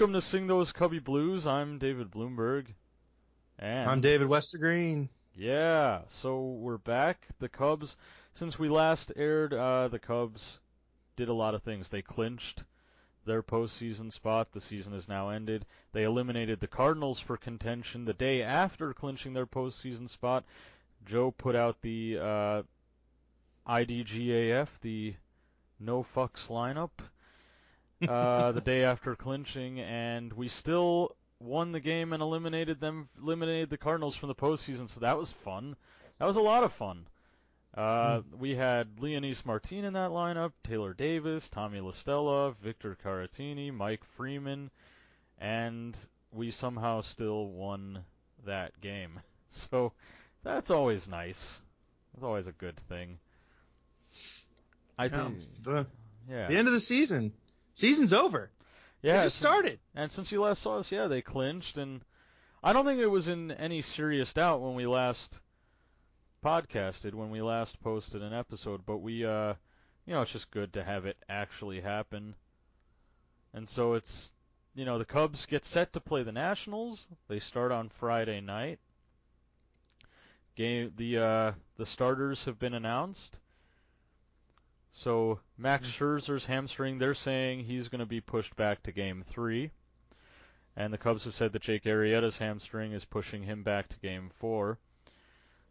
Welcome to Sing Those Cubby Blues. I'm David Bloomberg. And I'm David Westergreen. Yeah, so we're back. The Cubs, since we last aired, uh, the Cubs did a lot of things. They clinched their postseason spot. The season is now ended. They eliminated the Cardinals for contention the day after clinching their postseason spot. Joe put out the uh, IDGAF, the no fucks lineup uh, the day after clinching, and we still won the game and eliminated them, eliminated the Cardinals from the postseason. So that was fun. That was a lot of fun. Uh, hmm. We had Leonys Martin in that lineup, Taylor Davis, Tommy La Stella, Victor Caratini, Mike Freeman, and we somehow still won that game. So that's always nice. It's always a good thing. I think the, yeah. the end of the season. Season's over. Yeah, it just started. And since you last saw us, yeah, they clinched, and I don't think it was in any serious doubt when we last podcasted, when we last posted an episode. But we, uh, you know, it's just good to have it actually happen. And so it's, you know, the Cubs get set to play the Nationals. They start on Friday night. Game, the uh, the starters have been announced. So Max mm-hmm. Scherzer's hamstring, they're saying he's going to be pushed back to game three. And the Cubs have said that Jake Arrieta's hamstring is pushing him back to game four.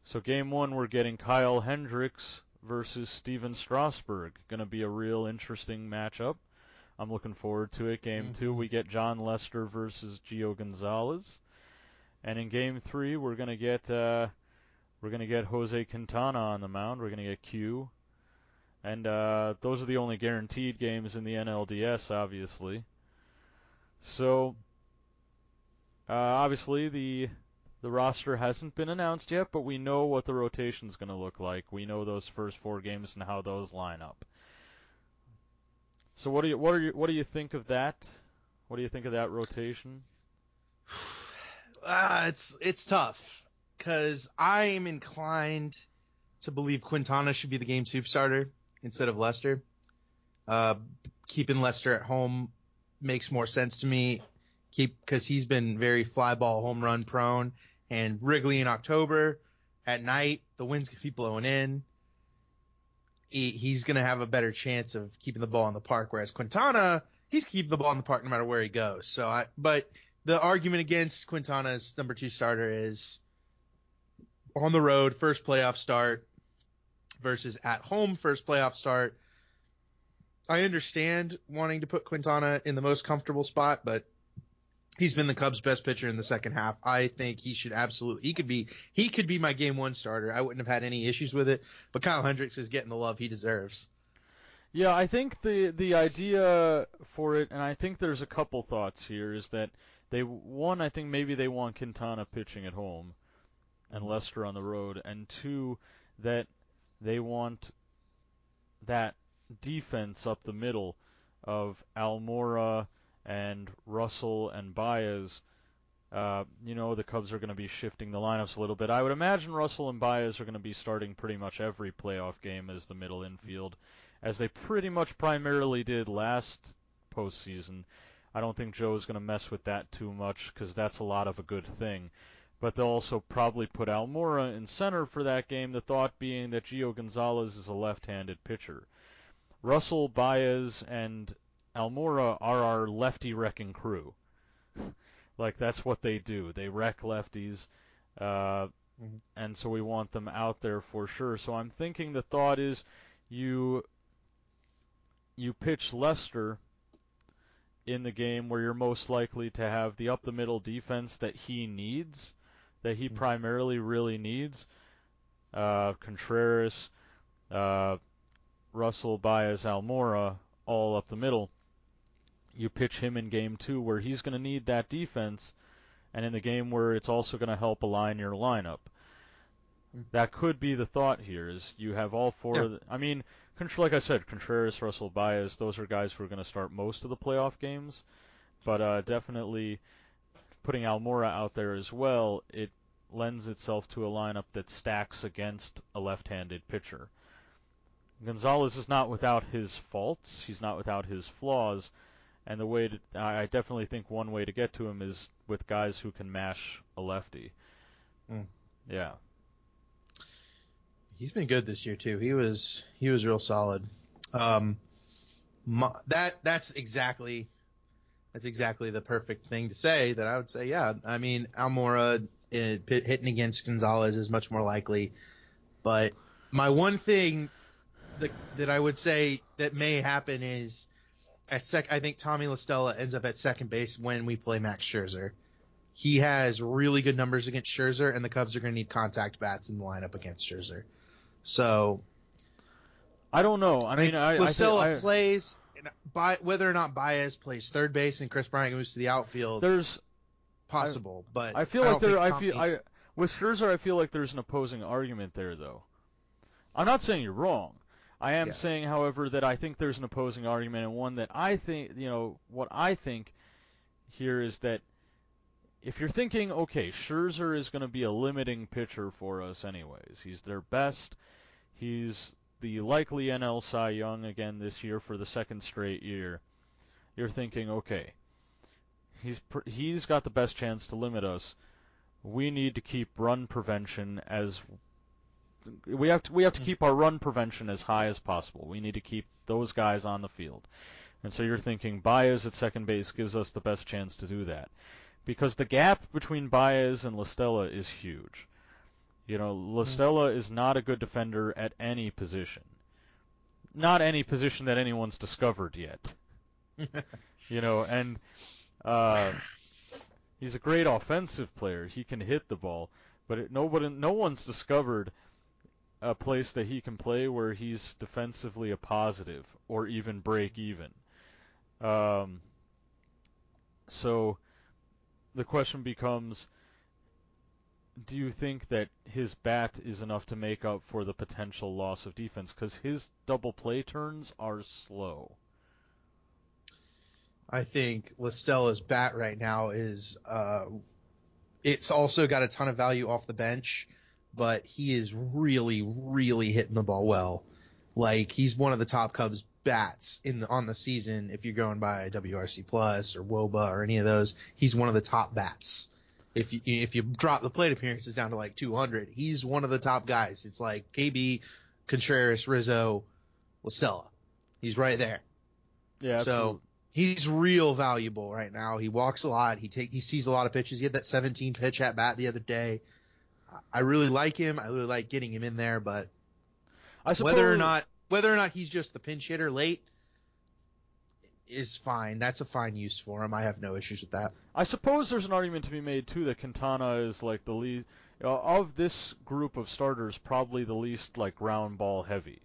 So game one, we're getting Kyle Hendricks versus Stephen Strasburg. Going to be a real interesting matchup. I'm looking forward to it. Game mm-hmm. two, we get Jon Lester versus Gio Gonzalez. And in game three, we're going to get, uh, we're going to get Jose Quintana on the mound. We're going to get Q and uh, those are the only guaranteed games in the NLDS, obviously. So, uh, obviously the the roster hasn't been announced yet, but we know what the rotation's going to look like. We know those first four games and how those line up. So, what do you what are you what do you think of that? What do you think of that rotation? Uh, it's it's tough because I am inclined to believe Quintana should be the game soup starter instead of Lester. Uh, keeping Lester at home makes more sense to me. Keep because he's been very fly ball home run prone, and Wrigley in October at night the wind's gonna be blowing in. He, he's gonna have a better chance of keeping the ball in the park, whereas Quintana he's keeping the ball in the park no matter where he goes. So I, but the argument against Quintana's number two starter is on the road, first playoff start, versus at home first playoff start. I understand wanting to put Quintana in the most comfortable spot, but he's been the Cubs' best pitcher in the second half. I think he should absolutely he could be he could be my game one starter. I wouldn't have had any issues with it, but Kyle Hendricks is getting the love he deserves. Yeah, I think the the idea for it, and I think there's a couple thoughts here, is that they one, I think maybe they want Quintana pitching at home, and Lester on the road, and two, that they want that defense up the middle of Almora and Russell and Baez. Uh, you know, the Cubs are going to be shifting the lineups a little bit. I would imagine Russell and Baez are going to be starting pretty much every playoff game as the middle infield, as they pretty much primarily did last postseason. I don't think Joe is going to mess with that too much because that's a lot of a good thing but they'll also probably put Almora in center for that game, the thought being that Gio Gonzalez is a left-handed pitcher. Russell, Baez, and Almora are our lefty wrecking crew. like, that's what they do. They wreck lefties, uh, mm-hmm. and so we want them out there for sure. So I'm thinking the thought is you you pitch Lester in the game where you're most likely to have the up the middle defense that he needs that he primarily really needs. Uh, Contreras, uh, Russell, Baez, Almora, all up the middle. You pitch him in game two where he's going to need that defense, and in the game where it's also going to help align your lineup. That could be the thought here. Is you have all four. Yeah. The, I mean, like I said, Contreras, Russell, Baez. Those are guys who are going to start most of the playoff games, but uh, definitely putting Almora out there as well, it lends itself to a lineup that stacks against a left-handed pitcher. Gonzalez is not without his faults, he's not without his flaws, And the way to, I definitely think one way to get to him is with guys who can mash a lefty. Mm. Yeah. He's been good this year too. He was he was real solid. Um, my, that that's exactly that's exactly the perfect thing to say. That I would say, yeah. I mean, Almora uh, hitting against Gonzalez is much more likely. But my one thing that that I would say that may happen is at sec. I think Tommy La Stella ends up at second base when we play Max Scherzer. He has really good numbers against Scherzer, and the Cubs are going to need contact bats in the lineup against Scherzer. So I don't know. I mean, I, La I, I plays by whether or not Baez plays third base and Kris Bryant moves to the outfield. there's Possible, but I feel I like there. I feel I with Scherzer. I feel like there's an opposing argument there, though. I'm not saying you're wrong. I am Yeah. saying, however, that I think there's an opposing argument, and one that I think, you know, what I think here is that if you're thinking, okay, Scherzer is going to be a limiting pitcher for us, anyways. He's their best. He's the likely NL Cy Young again this year for the second straight year. You're thinking, okay, he's he's got the best chance to limit us. We need to keep run prevention as we have to we have to keep our run prevention as high as possible. We need to keep those guys on the field. And so you're thinking Baez at second base gives us the best chance to do that. Because the gap between Baez and La Stella is huge. You know, La Stella is not a good defender at any position. Not any position that anyone's discovered yet. You know, and uh, he's a great offensive player. He can hit the ball, but it, nobody, no one's discovered a place that he can play where he's defensively a positive or even break even. Um, so the question becomes do you think that his bat is enough to make up for the potential loss of defense? Because his double play turns are slow. I think La Stella's bat right now is uh it's also got a ton of value off the bench, but he is really, really hitting the ball well. Like he's one of the top Cubs bats in the on the season if you're going by WRC plus or WOBA or any of those. He's one of the top bats. If you if you drop the plate appearances down to like 200, he's one of the top guys. It's like KB, Contreras, Rizzo, La Stella. He's right there. Yeah, So- absolutely. He's real valuable right now. He walks a lot. He take he sees a lot of pitches. He had that 17 pitch at bat the other day. I- I really like him. I really like getting him in there, but I suppose, whether or not whether or not he's just the pinch hitter late is fine. That's a fine use for him. I have no issues with that. I suppose there's an argument to be made too that Quintana is like the least uh, of this group of starters, probably the least like ground ball heavy.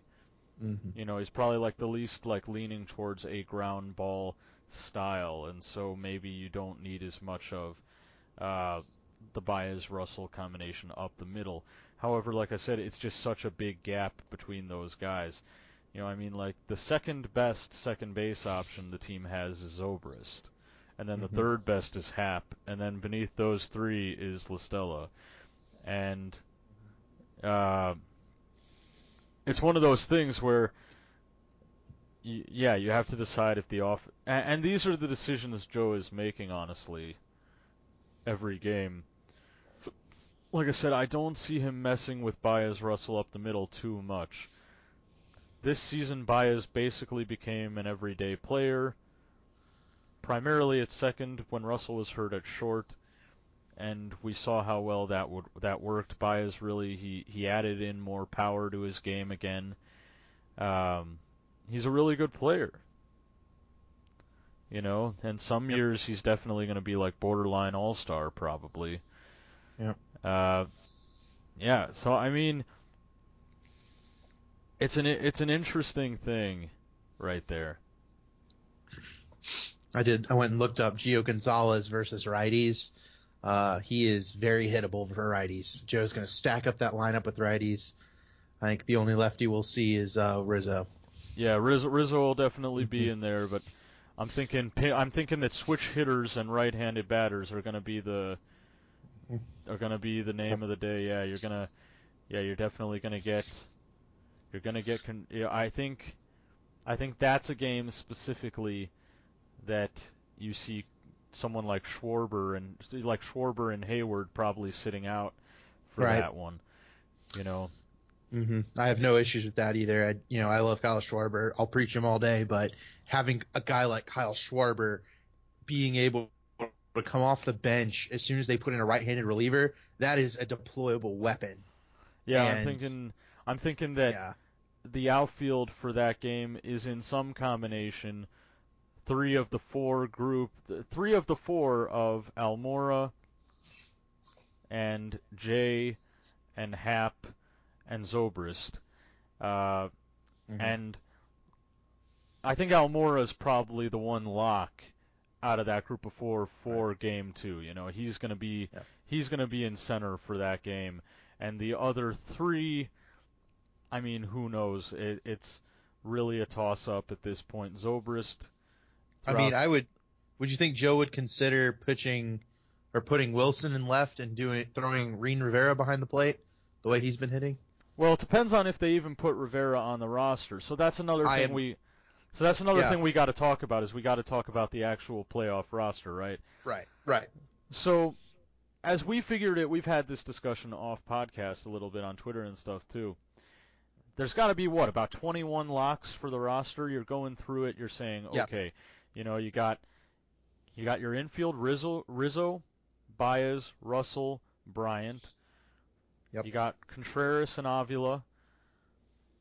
Mm-hmm. You know, he's probably like the least like leaning towards a ground ball style, and so maybe you don't need as much of uh, the Baez Russell combination up the middle. However, like I said, it's just such a big gap between those guys. You know, I mean, like the second best second base option the team has is Zobrist, and then Mhm. the third best is Happ, and then beneath those three is La Stella, and uh, it's one of those things where, y- yeah, you have to decide if the off, and, and these are the decisions Joe is making, honestly, every game. Like I said, I don't see him messing with Baez Russell up the middle too much. This season, Baez basically became an everyday player, primarily at second when Russell was hurt at short, and we saw how well that would that worked. Baez really he he added in more power to his game again. Um, he's a really good player. You know, and some Yep. years he's definitely going to be like borderline all star probably. Yep. Uh, yeah. So I mean, it's an it's an interesting thing, right there. I did. I went and looked up Gio Gonzalez versus righties. Uh, he is very hittable for righties. Joe's going to stack up that lineup with righties. I think the only lefty we'll see is uh, Rizzo. Yeah, Rizzo, Rizzo will definitely be Mhm. in there, but I'm thinking I'm thinking that switch hitters and right-handed batters are going to be the are going to be the name of the day. Yeah, you're gonna yeah you're definitely going to get you're to get con- I think I think that's a game specifically that you see someone like Schwarber and like Schwarber and Heyward probably sitting out for Right. that one. You know, Mm-hmm. I have no issues with that either. I, you know, I love Kyle Schwarber. I'll preach him all day, but having a guy like Kyle Schwarber being able to come off the bench as soon as they put in a right-handed reliever, that is a deployable weapon. yeah, I'm thinking I'm thinking that yeah. The outfield for that game is in some combination three of the four group three of the four of Almora and Jay and Happ and Zobrist. Uh, Mhm. and I think Almora is probably the one lock out of that group of four for game two. You know, he's gonna be Yeah. he's gonna be in center for that game, and the other three, I mean, who knows? It, it's really a toss up at this point. Zobrist. I mean, I would. Would you think Joe would consider pitching or putting Wilson in left and doing throwing Rene Rivera behind the plate the way he's been hitting? Well, it depends on if they even put Rivera on the roster. So that's another I thing am- we. So that's another Yeah. thing we got to talk about is we got to talk about the actual playoff roster, right? Right. Right. So, as we figured it, we've had this discussion off podcast a little bit on Twitter and stuff too. There's got to be what about 21 locks for the roster. You're going through it. You're saying, Yeah. okay, you know, you got you got your infield Rizzo, Rizzo, Baez, Russell, Bryant. Yep. You got Contreras and Avila.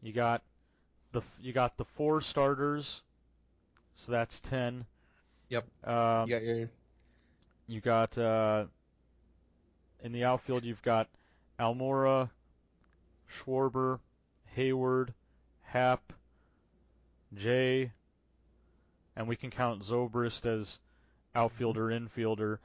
You got the you got the four starters. So that's 10. Yep. Um, You got your you got uh, in the outfield. You've got Almora, Schwarber, Heyward, Happ, Jay, and we can count Zobrist as outfielder, infielder.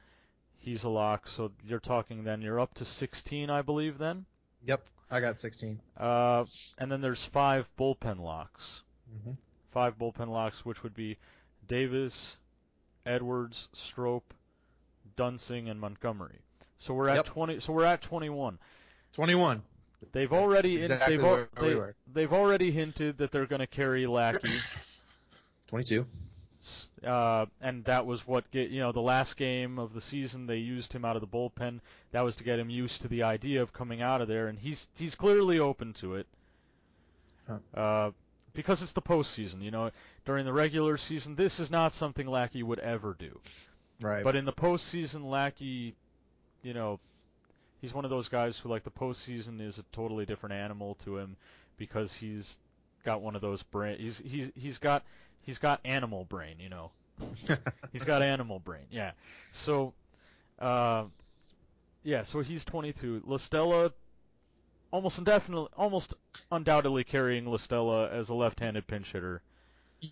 He's a lock. So you're talking then. You're up to 16, I believe. Then, Yep. I got 16. uh, and then there's five bullpen locks. Mm-hmm. Five bullpen locks, which would be Davis, Edwards, Strop, Duensing, and Montgomery. So we're at Yep. 20. So we're at 21. 21. They've already exactly they've, where we they, were. they've already hinted that they're going to carry Lackey, 22. uh, and that was what get you know the last game of the season they used him out of the bullpen. That was to get him used to the idea of coming out of there, and he's he's clearly open to it. Huh. Uh, because it's the postseason, you know. During the regular season, this is not something Lackey would ever do. Right. But in the postseason, Lackey, you know, he's one of those guys who like the postseason is a totally different animal to him because he's got one of those brain. He's he's he's got he's got animal brain, you know. He's got animal brain, yeah. So, uh, yeah. So he's 22. La Stella, almost indefinitely, almost undoubtedly carrying La Stella as a left-handed pinch hitter.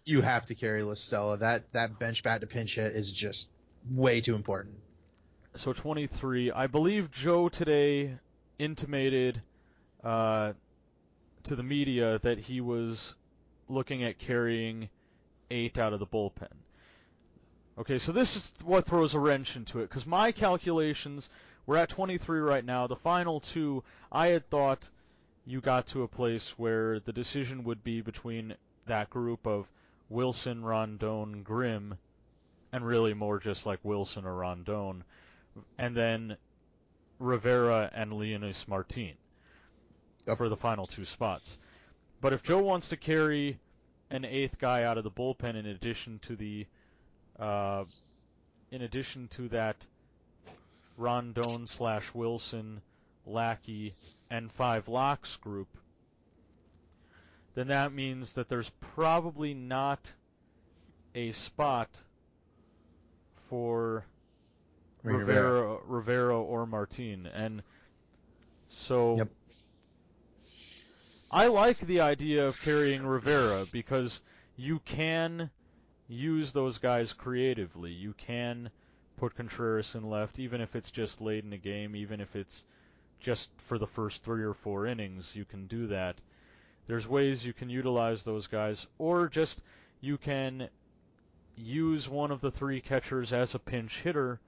you have to carry La Stella. That that bench bat to pinch hit is just way too important. So 23. I believe Joe today intimated uh, to the media that he was looking at carrying eight out of the bullpen. Okay, so this is what throws a wrench into it because my calculations we're at 23 right now. The final two, I had thought you got to a place where the decision would be between that group of Wilson, Rondon, Grimm, and really more just like Wilson or Rondon, and then Rivera and Leonys Martin Yep. for the final two spots. But if Joe wants to carry an eighth guy out of the bullpen in addition to the uh, in addition to that Rondon slash Wilson, Lackey, and five locks group, then that means that there's probably not a spot for Rivera, Rivera or Martin, and so Yep. I like the idea of carrying Rivera because you can use those guys creatively. You can put Contreras in left, even if it's just late in the game, even if it's just for the first three or four innings. You can do that. There's ways you can utilize those guys, or just you can use one of the three catchers as a pinch hitter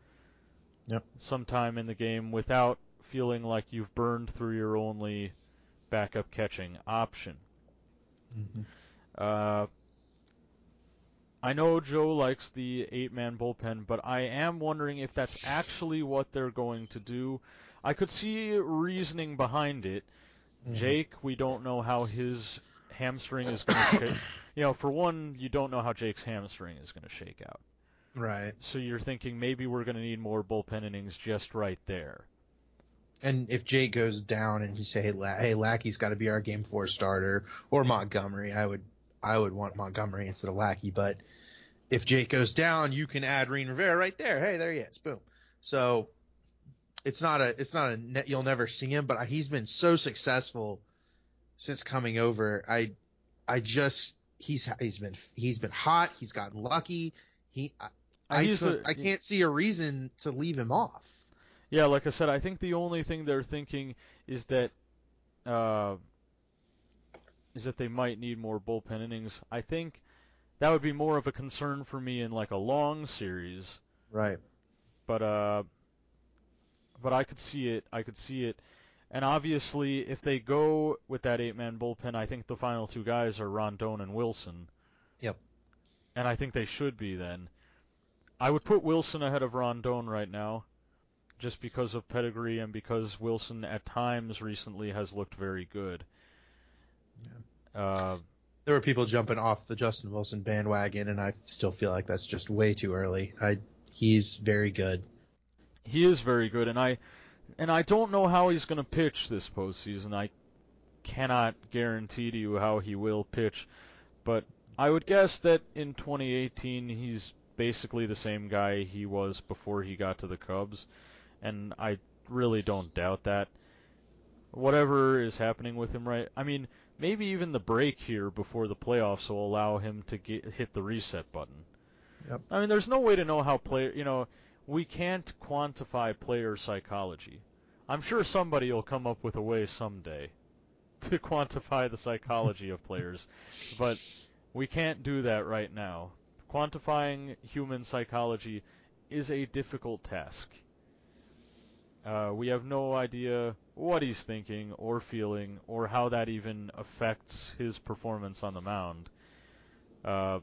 Yep. sometime in the game without feeling like you've burned through your only backup catching option. Mhm. Uh, I know Joe likes the eight-man bullpen, but I am wondering if that's actually what they're going to do. I could see reasoning behind it. Mhm. Jake, we don't know how his hamstring is going to shake. You know, for one, you don't know how Jake's hamstring is going to shake out. Right. So you're thinking maybe we're going to need more bullpen innings just right there. And if Jake goes down and you say, hey, La- hey Lackey's got to be our game four starter, or Montgomery, I would I would want Montgomery instead of Lackey. But if Jake goes down, you can add Rene Rivera right there. Hey, there he is. Boom. So it's not a it's not a net, you'll never see him, but he's been so successful since coming over. I I just he's he's been he's been hot. He's gotten lucky. He I I, a- I can't see a reason to leave him off. Yeah, like I said, I think the only thing they're thinking is that uh, is that they might need more bullpen innings. I think that would be more of a concern for me in like a long series, Right. but uh, but I could see it. I could see it. And obviously, if they go with that eight-man bullpen, I think the final two guys are Rondon and Wilson. Yep. And I think they should be then. I would put Wilson ahead of Rondon right now, just because of pedigree and because Wilson at times recently has looked very good. Uh, there were people jumping off the Justin Wilson bandwagon, and I still feel like that's just way too early. I he's very good. he is very good, and I and I don't know how he's going to pitch this postseason. I cannot guarantee to you how he will pitch, but I would guess that in 2018 he's basically the same guy he was before he got to the Cubs, and I really don't doubt that. Whatever is happening with him right, I mean, maybe even the break here before the playoffs will allow him to get, hit the reset button. Yep. I mean, there's no way to know how player, you know, we can't quantify player psychology. I'm sure somebody will come up with a way someday to quantify the psychology of players, but we can't do that right now. Quantifying human psychology is a difficult task. Uh, we have no idea what he's thinking or feeling or how that even affects his performance on the mound. Uh,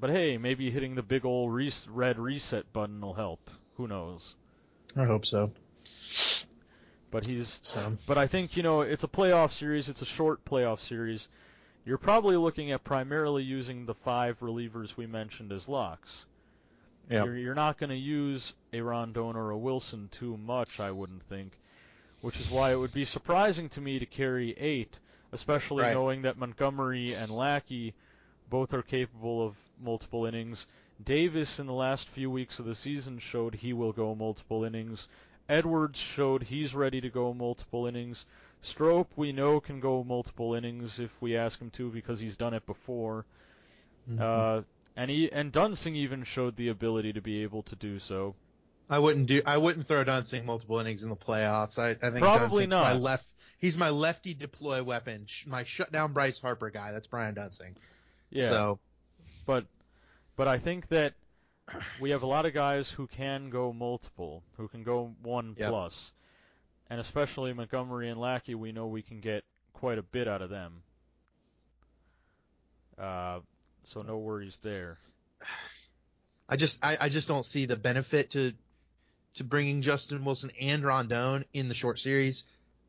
but hey, maybe hitting the big old res- red reset button will help. Who knows? I hope so. But he's So But I think, you know, it's a playoff series, it's a short playoff series. You're probably looking at primarily using the five relievers we mentioned as locks. Yep. You're, you're not going to use a Rondon or a Wilson too much, I wouldn't think. Which is why it would be surprising to me to carry eight, especially Right. knowing that Montgomery and Lackey both are capable of multiple innings. Davis in the last few weeks of the season showed he will go multiple innings. Edwards showed he's ready to go multiple innings. Strop we know can go multiple innings if we ask him to because he's done it before. mhm. Uh, and he and Duensing even showed the ability to be able to do so. I wouldn't do. I wouldn't throw Duensing multiple innings in the playoffs. I, I think Probably Duensing's my not. left. He's my lefty deploy weapon. Sh- My shutdown Bryce Harper guy. That's Brian Duensing. Yeah. So But but I think that we have a lot of guys who can go multiple, who can go one Yep. plus. And especially Montgomery and Lackey, we know we can get quite a bit out of them. Uh, so no worries there. I just I, I just don't see the benefit to to bringing Justin Wilson and Rondon in the short series.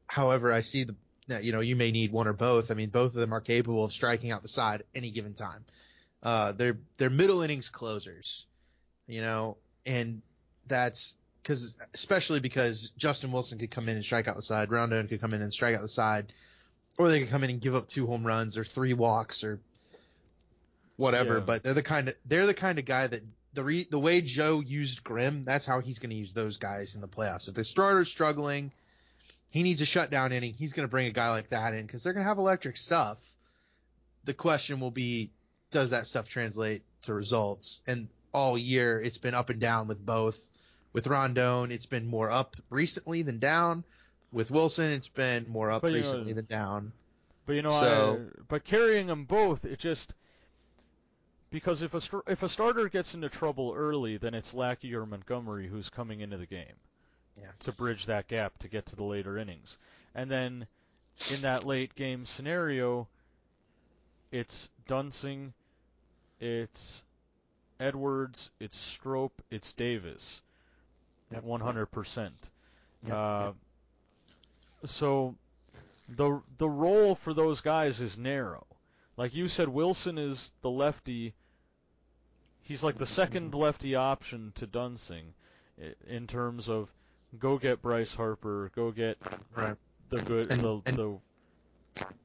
However, I see the that you know you may need one or both. I mean, both of them are capable of striking out the side any given time. Uh, they're they're middle innings closers, you know, and that's because especially because Justin Wilson could come in and strike out the side, Rondon could come in and strike out the side, or they could come in and give up two home runs or three walks or whatever. Yeah. But they're the kind of they're the kind of guy that the re, the way Joe used Grimm, that's how he's going to use those guys in the playoffs. If the starter's struggling, he needs a shutdown inning. He's going to bring a guy like that in because they're going to have electric stuff. The question will be, does that stuff translate to results? And all year, it's been up and down with both. With Rondon, it's been more up recently than down. With Wilson, it's been more up you know, recently than down. But you know, So- I, but carrying them both, it just because if a if a starter gets into trouble early, then it's Lackey or Montgomery who's coming into the game Yeah. to bridge that gap to get to the later innings, and then in that late game scenario, it's Duensing, it's Edwards, it's Strop, it's Davis. Yep. 100%. Yep, uh. So the the role for those guys is narrow. Like you said, Wilson is the lefty. He's like the second lefty option to Duensing in terms of go get Bryce Harper, go get Right. the good And- the, and- the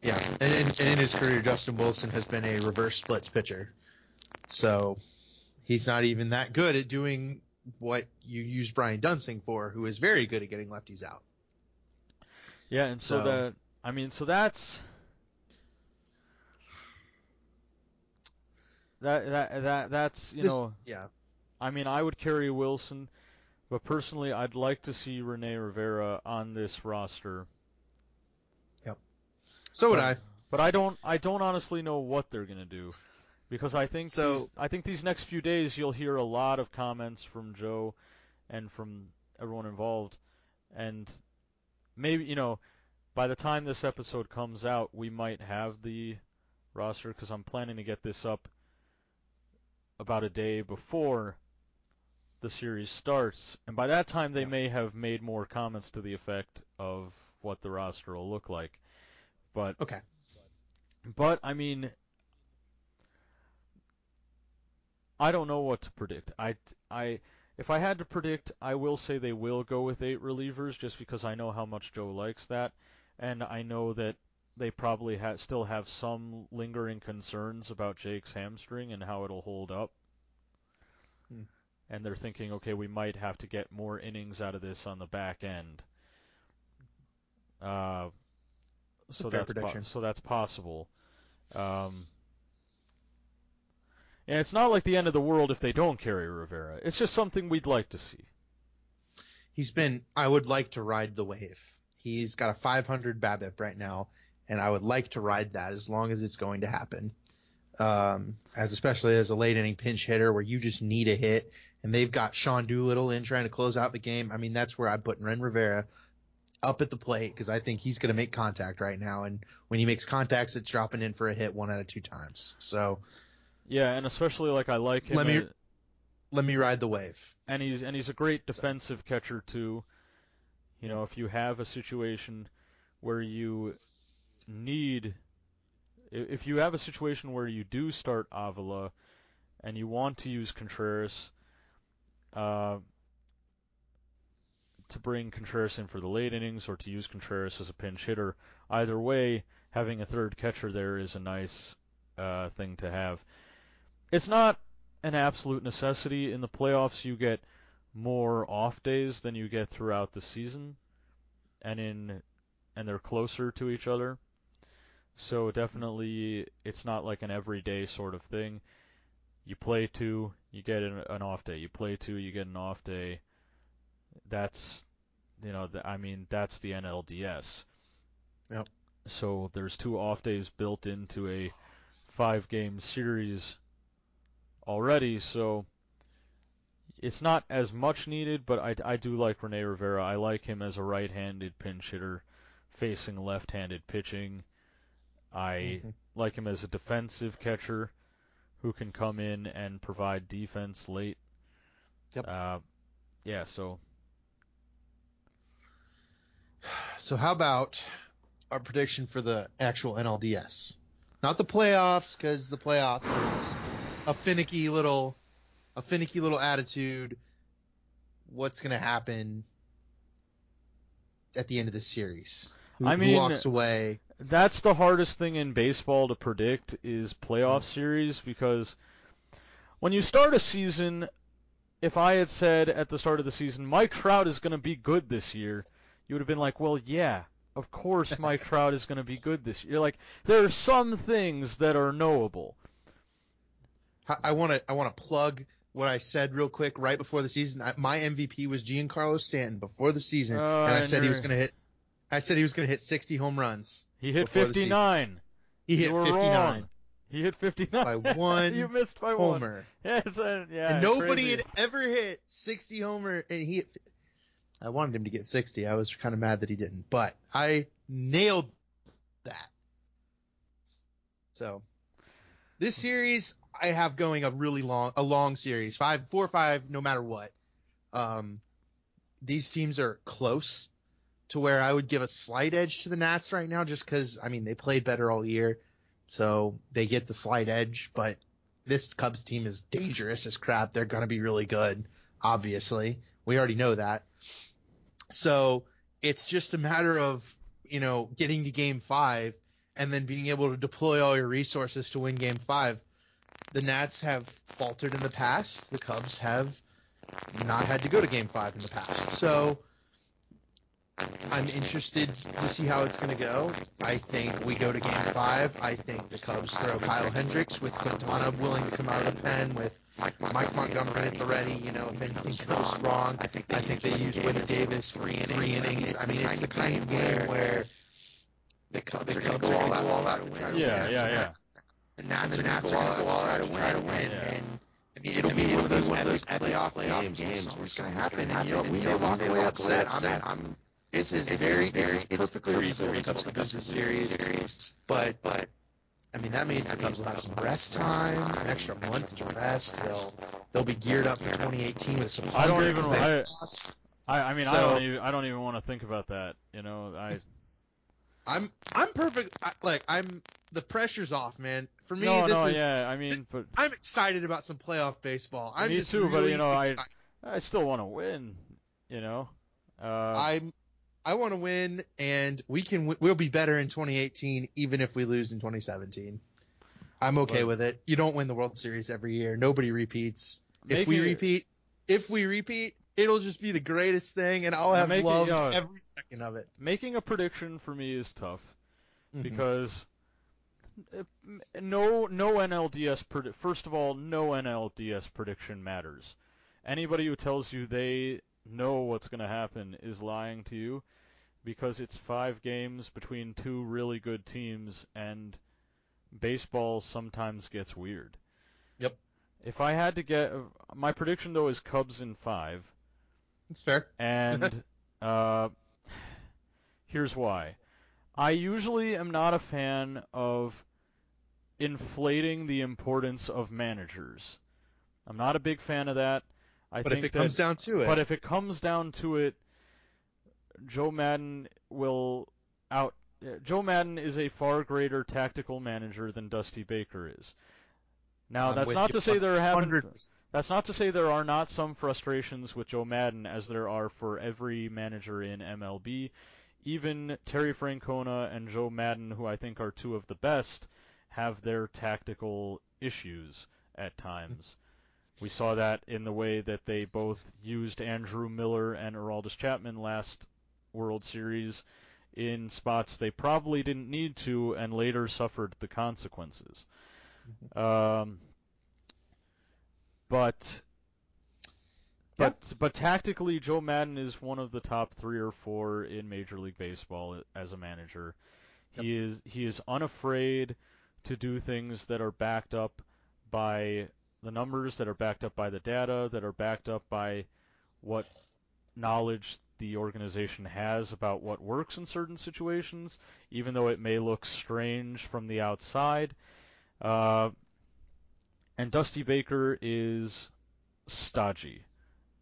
Yeah, and, and, and in his career, Justin Wilson has been a reverse splits pitcher, so he's not even that good at doing what you use Brian Duensing for, who is very good at getting lefties out. Yeah, and so, So- that I mean, so that's that that that that's you This- know, Yeah, I mean, I would carry Wilson, but personally, I'd like to see Rene Rivera on this roster. Yep. So would but, I. But I don't I don't honestly know what they're gonna do. Because I think So- these, I think these next few days you'll hear a lot of comments from Joe and from everyone involved and maybe you know by the time this episode comes out we might have the roster because I'm planning to get this up about a day before the series starts and by that time they Yeah. may have made more comments to the effect of what the roster will look like but Okay. but I mean, I don't know what to predict. I, I, if I had to predict, I will say they will go with eight relievers, just because I know how much Joe likes that, and I know that they probably ha- still have some lingering concerns about Jake's hamstring and how it'll hold up. Hmm. And they're thinking, okay, we might have to get more innings out of this on the back end. Uh, so fair that's po- so that's possible. Um, and it's not like the end of the world if they don't carry Rivera. It's just something we'd like to see. He's been. I would like to ride the wave. He's got a 500 BABIP right now, and I would like to ride that as long as it's going to happen. Um, as especially as a late inning pinch hitter where you just need a hit, and they've got Sean Doolittle in trying to close out the game. I mean, that's where I put Rene Rivera up at the plate because I think he's going to make contact right now, and when he makes contacts, it's dropping in for a hit one out of two times. So Yeah, and especially like I like him, Let me- at- let me ride the wave. and he's and he's a great defensive catcher too. You know, if you have a situation where you need, if you have a situation where you do start Avila, and you want to use Contreras, uh, to bring Contreras in for the late innings, or to use Contreras as a pinch hitter, either way, having a third catcher there is a nice uh, thing to have. It's not an absolute necessity in the playoffs. You get more off days than you get throughout the season, and in and they're closer to each other. So definitely, it's not like an everyday sort of thing. You play two, you get an, an off day. You play two, you get an off day. That's, you know, the, I mean, that's the NLDS. Yep. So there's two off days built into a five-game series already. So it's not as much needed, but I, I do like Rene Rivera. I like him as a right-handed pinch hitter facing left-handed pitching. I Mhm. like him as a defensive catcher who can come in and provide defense late. Yep. Uh, yeah, so So how about our prediction for the actual NLDS? Not the playoffs, because the playoffs is a finicky little, a finicky little attitude. What's gonna happen at the end of the series? Who, I who mean- walks away? that's the hardest thing in baseball to predict is playoff series because when you start a season, if I had said at the start of the season Mike Trout is going to be good this year, you would have been like, well, yeah, of course Mike Trout is going to be good this year. You're like, there are some things that are knowable. I want to, I want to plug what I said real quick right before the season. I, my MVP was Giancarlo Stanton before the season, Oh, and I said he was gonna hit. I said he was gonna hit 60 home runs. He hit Before the season. 59. He hit you were 59 wrong. He hit 59 by one you missed by one. homer. Yes, uh, yeah. and nobody crazy. had ever hit 60 homer and he hit, I wanted him to get 60. I was kind of mad that he didn't, but I nailed that. So this series, I have going a really long, a long series, five, four or five, no matter what. Um, these teams are close to where I would give a slight edge to the Nats right now, just because I mean they played better all year, so they get the slight edge. But this Cubs team is dangerous as crap. They're to be really good, obviously. We already know that. So it's just a matter of you know getting to Game Five and then being able to deploy all your resources to win Game Five. The Nats have faltered in the past. The Cubs have not had to go to Game Five in the past. So I'm interested to see how it's going to go. I think we go to Game Five. I think the Cubs throw Kyle Hendricks with Quintana willing to come out of the pen with Mike Montgomery at the ready. You know, if anything goes wrong, I think they use Winnie Davis three innings. I mean, it's the kind of game where the Cubs, the Cubs are going to go all out and try to Yeah, win. yeah, yeah. The Nats, the Nats are going to go all out and try to win. Yeah. And I mean, it'll be one of those one of those playoff playoff games where it's going to happen. And you know, we may walk away upset. I'm, I'm this is very, very, it's perfectly reasonable. The Cubs to lose this series, but, but, I mean, that means the Cubs will have some rest time, an extra month to rest. They'll, they'll be geared up for 2018 with some I don't even- I- lost. I, I mean, I don't even I don't even want to think about that. You know, I I'm, I'm perfect. I, like, I'm, the pressure's off, man. For me, no, this no, is, yeah. I mean, but is- I'm excited about some playoff baseball. I'm Me just too, but, you know, I- excited. I still want to win. You know, uh, I'm I want to win, and we can. We'll be better in 2018, even if we lose in 2017. I'm okay But- with it. You don't win the World Series every year. Nobody repeats. If we it- repeat, if we repeat, it'll just be the greatest thing, and I'll have loved every second of it. making a prediction for me is tough Mhm. because no no NLDS predi- first of all no NLDS prediction matters. Anybody who tells you they know what's going to happen is lying to you because it's 5 games between two really good teams and baseball sometimes gets weird. Yep. If I had to get my prediction though is Cubs in 5 it's fair. and uh, here's why. I usually am not a fan of inflating the importance of managers. I'm not a big fan of that. I But think if it that, comes down to it, but if it comes down to it, Joe Maddon will out. Joe Maddon is a far greater tactical manager than Dusty Baker is. Now I'm that's not to say there haven't that's not to say there are not some frustrations with Joe Maddon as there are for every manager in MLB. Even Terry Francona and Joe Maddon, who I think are two of the best, have their tactical issues at times. We saw that in the way that they both used Andrew Miller and Aroldis Chapman last World Series in spots they probably didn't need to and later suffered the consequences. Um, but Yeah. but but tactically, Joe Maddon is one of the top three or four in Major League Baseball as a manager. He is he is unafraid to do things that are backed up by the numbers, that are backed up by the data, that are backed up by what knowledge the organization has about what works in certain situations, even though it may look strange from the outside. Uh, and Dusty Baker is stodgy,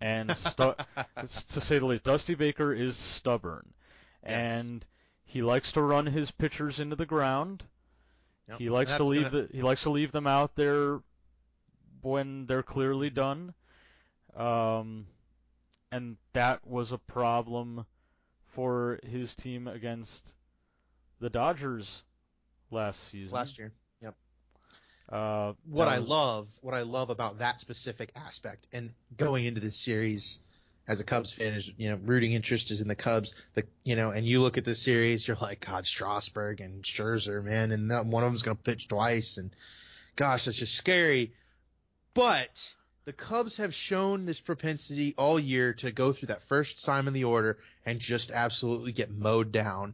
and stu- to say the least, Dusty Baker is stubborn, Yes. and he likes to run his pitchers into the ground. Yep. He likes to leave gonna- the he likes to leave them out there when they're clearly done. Um, and that was a problem for his team against the Dodgers last season. last year. Uh, what I love, what I love about that specific aspect, and going into this series as a Cubs fan is, you know, rooting interest is in the Cubs. The, you know, and you look at the series, you're like, God, Strasburg and Scherzer, man, and that one of them's gonna pitch twice, and gosh, that's just scary. But the Cubs have shown this propensity all year to go through that first time in the order and just absolutely get mowed down.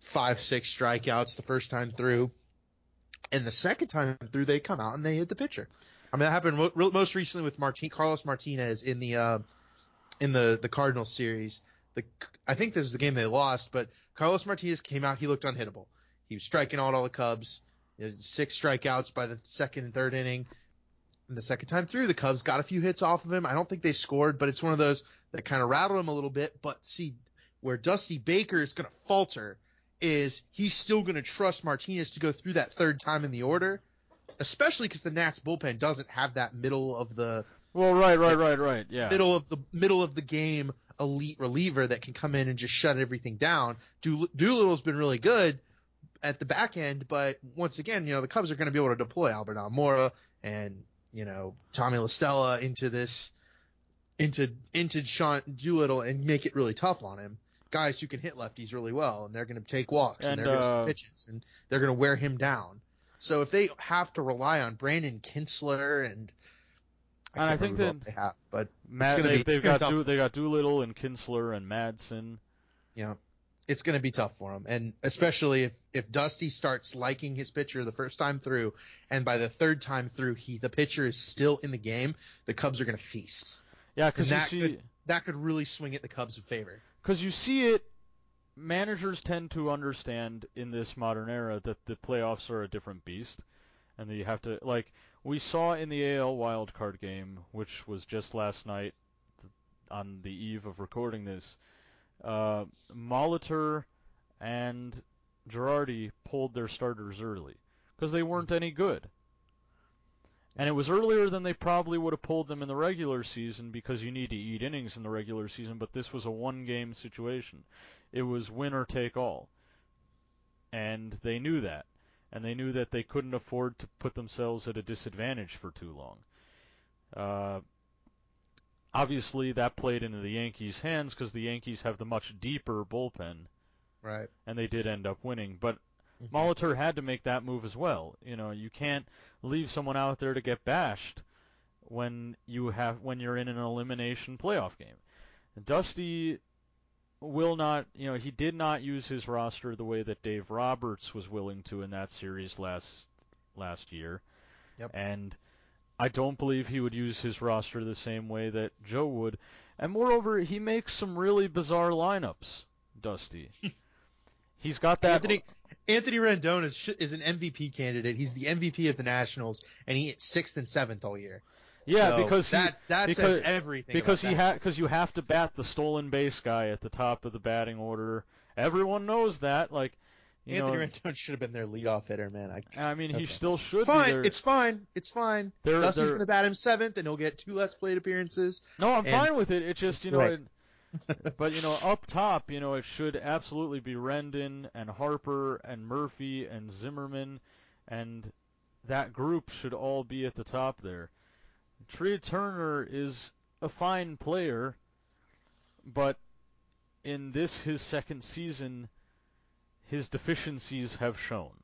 Five, six strikeouts the first time through. And the second time through, they come out and they hit the pitcher. I mean, that happened most recently with Martin Carlos Martinez in the uh, in the the Cardinals series. The I think this is the game they lost, but Carlos Martinez came out. He looked unhittable. He was striking out all the Cubs. Six strikeouts by the second and third inning. And the second time through, the Cubs got a few hits off of him. I don't think they scored, but it's one of those that kind of rattled him a little bit. But see, where Dusty Baker is going to falter is he's still going to trust Martinez to go through that third time in the order, especially because the Nats bullpen doesn't have that middle of the Well, right, right, right, right. Yeah. middle of the middle of the game elite reliever that can come in and just shut everything down. Dool- Doolittle's been really good at the back end, but once again, you know, the Cubs are going to be able to deploy Albert Almora and you know Tommy La Stella into this into into Sean Doolittle and make it really tough on him. Guys who can hit lefties really well, and they're going to take walks and, And, they're going to uh, pitches and they're going to wear him down. So if they have to rely on Brandon Kintzler and I, And I think that they have, but Matt, they, be- they've got be tough. Do, they got Doolittle and Kintzler and Madsen. Yeah, it's going to be tough for him, and especially if if Dusty starts liking his pitcher the first time through, and by the third time through, he the pitcher is still in the game, the Cubs are going to feast. Yeah, because that see, could- That could really swing it the Cubs' in favor. Because you see it. Managers tend to understand in this modern era that the playoffs are a different beast, and that you have to like we saw in the AL wildcard game, which was just last night, on the eve of recording this. Uh, Molitor and Girardi pulled their starters early because they weren't any good. And it was earlier than they probably would have pulled them in the regular season because you need to eat innings in the regular season, but this was a one game situation. It was win or take all. And they knew that. And they knew that they couldn't afford to put themselves at a disadvantage for too long. Uh, obviously, that played into the Yankees' hands because the Yankees have the much deeper bullpen, Right. and they did end up winning. But Mhm. Molitor had to make that move as well. You know, you can't leave someone out there to get bashed when you have when you're in an elimination playoff game. Dusty will not, you know, he did not use his roster the way that Dave Roberts was willing to in that series last last year. Yep. And I don't believe he would use his roster the same way that Joe would. And moreover, he makes some really bizarre lineups, Dusty. He's got that Anthony Anthony Rendon is sh- is an MVP candidate. He's the MVP of the Nationals, and he hit sixth and seventh all year. Yeah, So because he, that that because- says everything. because he that. ha- because you have to bat the stolen base guy at the top of the batting order. Everyone knows that. Like, you Anthony know, Rendon should have been their leadoff hitter, man. I, I mean, he still should it's fine. It's fine. It's fine. They're- Dusty's they're- to bat him seventh, and he'll get two less plate appearances. No, I'm and- fine with it. It's just you know, Right. it, but you know, up top, you know, it should absolutely be Rendon and Harper and Murphy and Zimmerman, and that group should all be at the top there. Trea Turner is a fine player, but in this his second season, his deficiencies have shown.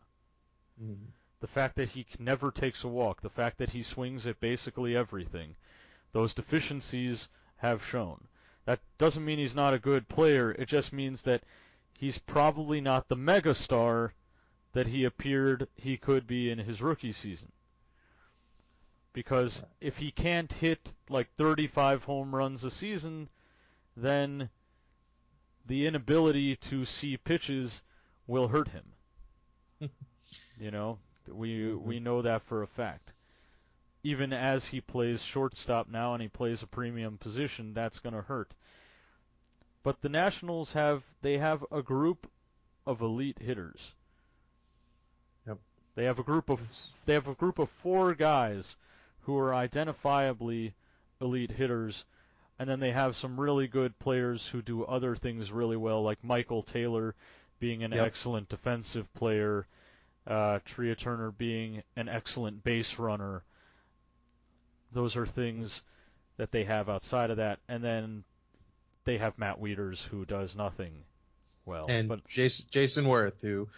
Mhm. The fact that he never takes a walk, the fact that he swings at basically everything, those deficiencies have shown. That doesn't mean he's not a good player, it just means that he's probably not the megastar that he appeared he could be in his rookie season. Because if he can't hit like 35 home runs a season, then the inability to see pitches will hurt him. you know, we Mhm. we know that for a fact. Even as he plays shortstop now and he plays a premium position, that's going to hurt. But the Nationals have they have a group of elite hitters. Yep. They have a group of they have a group of four guys who are identifiably elite hitters, and then they have some really good players who do other things really well, like Michael Taylor being an Yep. excellent defensive player, uh, Trea Turner being an excellent base runner. Those are things that they have outside of that, and then they have Matt Wieters who does nothing well. and but Jason Jayson Werth, who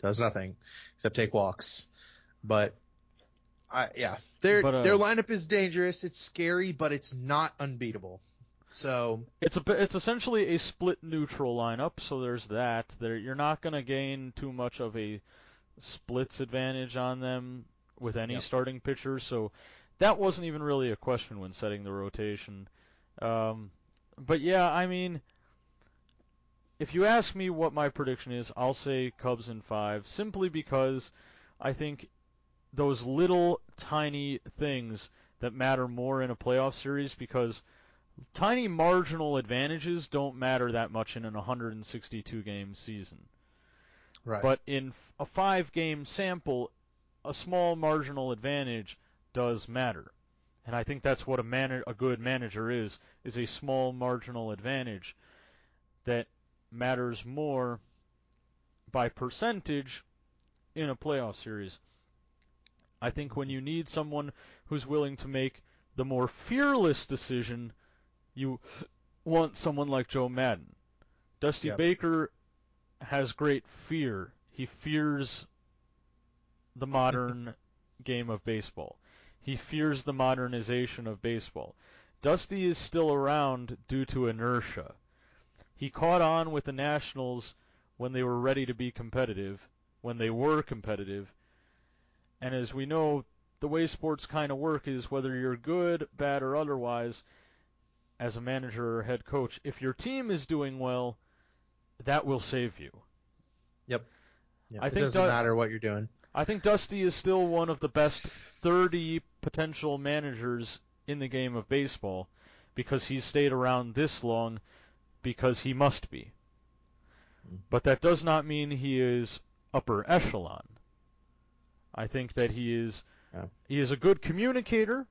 does nothing except take walks. But I yeah, their But, uh, their lineup is dangerous. It's scary, but it's not unbeatable. So It's a it's essentially a split neutral lineup, so there's that. There you're not going to gain too much of a splits advantage on them with any Yep. starting pitcher, so that wasn't even really a question when setting the rotation. Um, but yeah, I mean, if you ask me what my prediction is, I'll say Cubs in five, simply because I think those little tiny things that matter more in a playoff series because tiny marginal advantages don't matter that much in an 162 game season. Right. But in a five game sample, a small marginal advantage does matter. And I think that's what a man a good manager is is a small marginal advantage that matters more by percentage in a playoff series. I think when you need someone who's willing to make the more fearless decision, you want someone like Joe Maddon. Dusty Yep. Baker has great fear. He fears the modern game of baseball. He fears the modernization of baseball. Dusty is still around due to inertia. He caught on with the Nationals when they were ready to be competitive, when they were competitive. And as we know, the way sports kind of work is whether you're good, bad, or otherwise, as a manager or head coach, if your team is doing well, that will save you. Yep. I it think doesn't Du- matter what you're doing. I think Dusty is still one of the best 30 potential managers in the game of baseball because he's stayed around this long because he must be. But that does not mean he is upper echelon. I think that he is Yeah. he is a good communicator.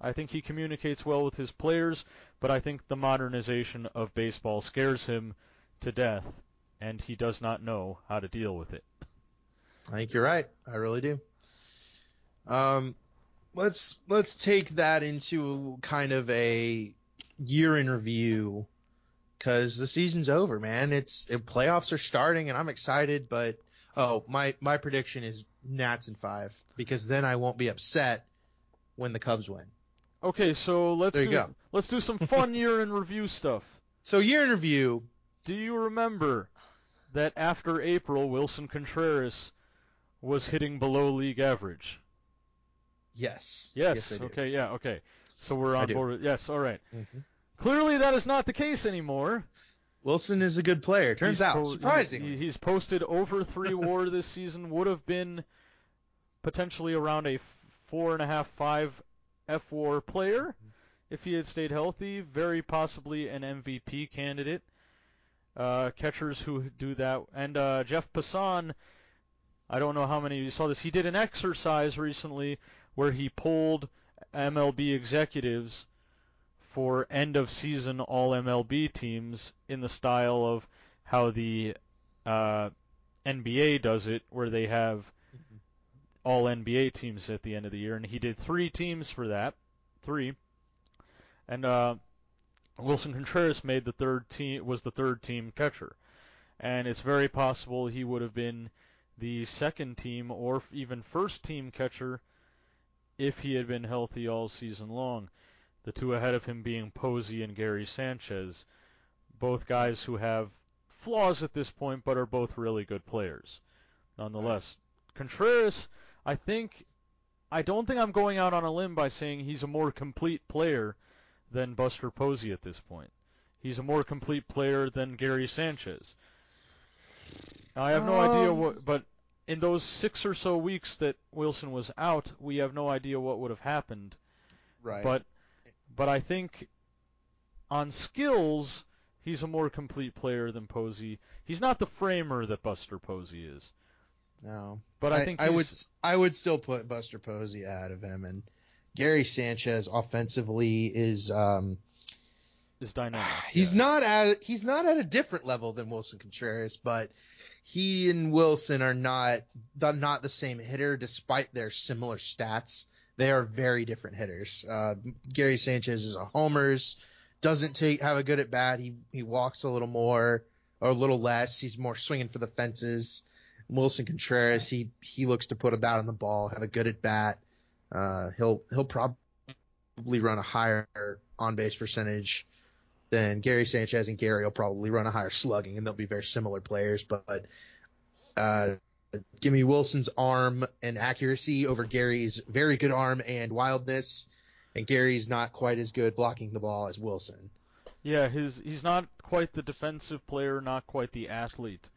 I think he communicates well with his players, but I think the modernization of baseball scares him to death and he does not know how to deal with it. I think you're right. I really do. Um, let's let's take that into kind of a year in review because the season's over, man. It's it, playoffs are starting, and I'm excited. But oh, my my prediction is Nats in five because then I won't be upset when the Cubs win. Okay, so let's do go. let's do some fun year in review stuff. So year in review, Do you remember that after April, Willson Contreras was hitting below league average? Yes, Yes. Do. okay. Yeah. Okay. So we're on board. with- Yes. All right. Mhm. Clearly, that is not the case anymore. Willson is a good player. Turns He's out, po- surprisingly. he- he's posted over three WAR this season. Would have been potentially around a four and a half, five F WAR player if he had stayed healthy. Very possibly an MVP candidate. Uh, catchers who do that, and uh, Jeff Passan. I don't know how many of you saw this. He did an exercise recently where he pulled MLB executives for end of season all MLB teams in the style of how the uh, NBA does it, where they have all NBA teams at the end of the year, and he did three teams for that, three, and uh, Willson Contreras made the third team was the third team catcher, and it's very possible he would have been the second team or even first team catcher if he had been healthy all season long. The two ahead of him being Posey and Gary Sanchez, both guys who have flaws at this point but are both really good players. Nonetheless, Contreras, I think I don't think I'm going out on a limb by saying he's a more complete player than Buster Posey at this point. He's a more complete player than Gary Sanchez. Now, I have no idea Um, what, but in those six or so weeks that Willson was out, we have no idea what would have happened. right. But but I think on skills, he's a more complete player than Posey. He's not the framer that Buster Posey is. no. But I, think I would I would still put Buster Posey ahead of him, and Gary Sanchez offensively is um is dynamic. he's yeah. not at he's not at a different level than Willson Contreras, but he and Willson are not not the same hitter despite their similar stats. They are very different hitters. Uh, Gary Sanchez is a homers, doesn't take have a good at bat. He he walks a little more or a little less. He's more swinging for the fences. Willson Contreras, he he looks to put a bat on the ball, have a good at bat. Uh, he'll he'll probably run a higher on base percentage than Gary Sanchez, and Gary will probably run a higher slugging, and they'll be very similar players. But uh, give me Willson's arm and accuracy over Gary's very good arm and wildness, and Gary's not quite as good blocking the ball as Willson. Yeah, his he's not quite the defensive player, not quite the athlete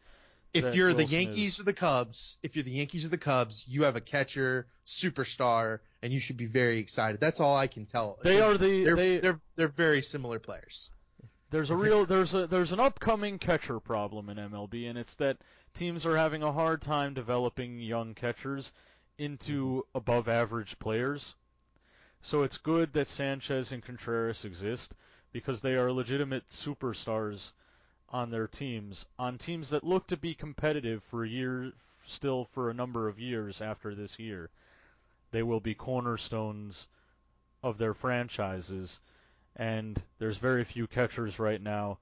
if you're the Yankees is. or the Cubs, if you're the Yankees or the Cubs, you have a catcher superstar, and you should be very excited. That's all I can tell. They are the They're they. they're they're very similar players. There's a real there's a there's an upcoming catcher problem in MLB, and it's that teams are having a hard time developing young catchers into mm-hmm. above average players. So it's good that Sanchez and Contreras exist because they are legitimate superstars on their teams, on teams that look to be competitive for a year still for a number of years after this year. They will be cornerstones of their franchises and there's very few catchers right now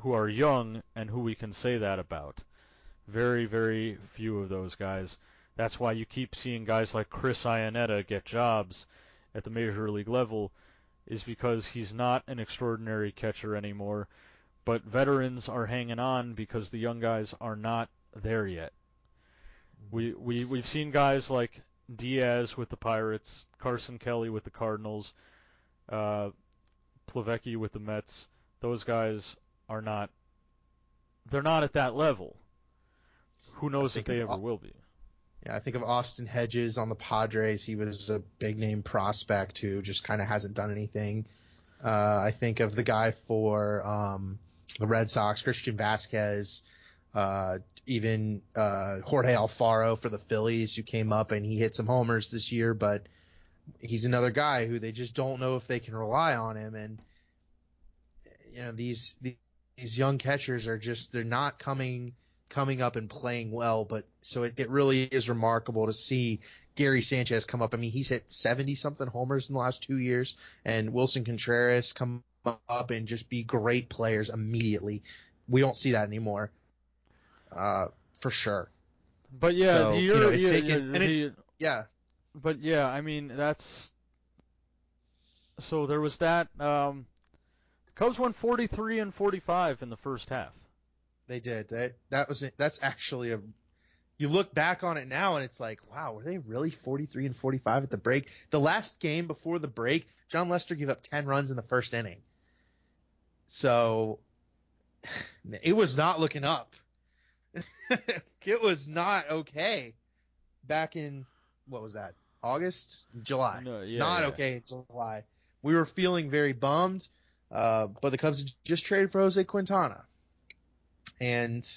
who are young and who we can say that about. Very, very few of those guys. That's why you keep seeing guys like Chris Iannetta get jobs at the major league level, is because he's not an extraordinary catcher anymore. But veterans are hanging on because the young guys are not there yet. We we we've seen guys like Diaz with the Pirates, Carson Kelly with the Cardinals, uh, Plawecki with the Mets. Those guys are not. They're not at that level. Who knows if they ever will be? Yeah, I think of Austin Hedges on the Padres. He was a big name prospect who just kind of hasn't done anything. Uh, I think of the guy for um, the Red Sox, Christian Vázquez, uh, even uh, Jorge Alfaro for the Phillies, who came up and he hit some homers this year, but he's another guy who they just don't know if they can rely on him. And you know these these young catchers are just they're not coming coming up and playing well, but so it, it really is remarkable to see Gary Sanchez come up. I mean, he's hit 70 something homers in the last two years and Wilson Contreras come up and just be great players immediately. We don't see that anymore. Uh, for sure. But yeah, So, you know, it's taken- and it's- Yeah. But yeah, I mean that's. So there was that. Um, Cubs won 43 and 45 in the first half. They did. That that was that's actually a. You look back on it now and it's like, wow, were they really 43 and 45 at the break? The last game before the break, Jon Lester gave up 10 runs in the first inning. So it was not looking up. it was not okay. Back in what was that? August, July. No, yeah, not yeah. okay in July. We were feeling very bummed, uh, but the Cubs just traded for Jose Quintana and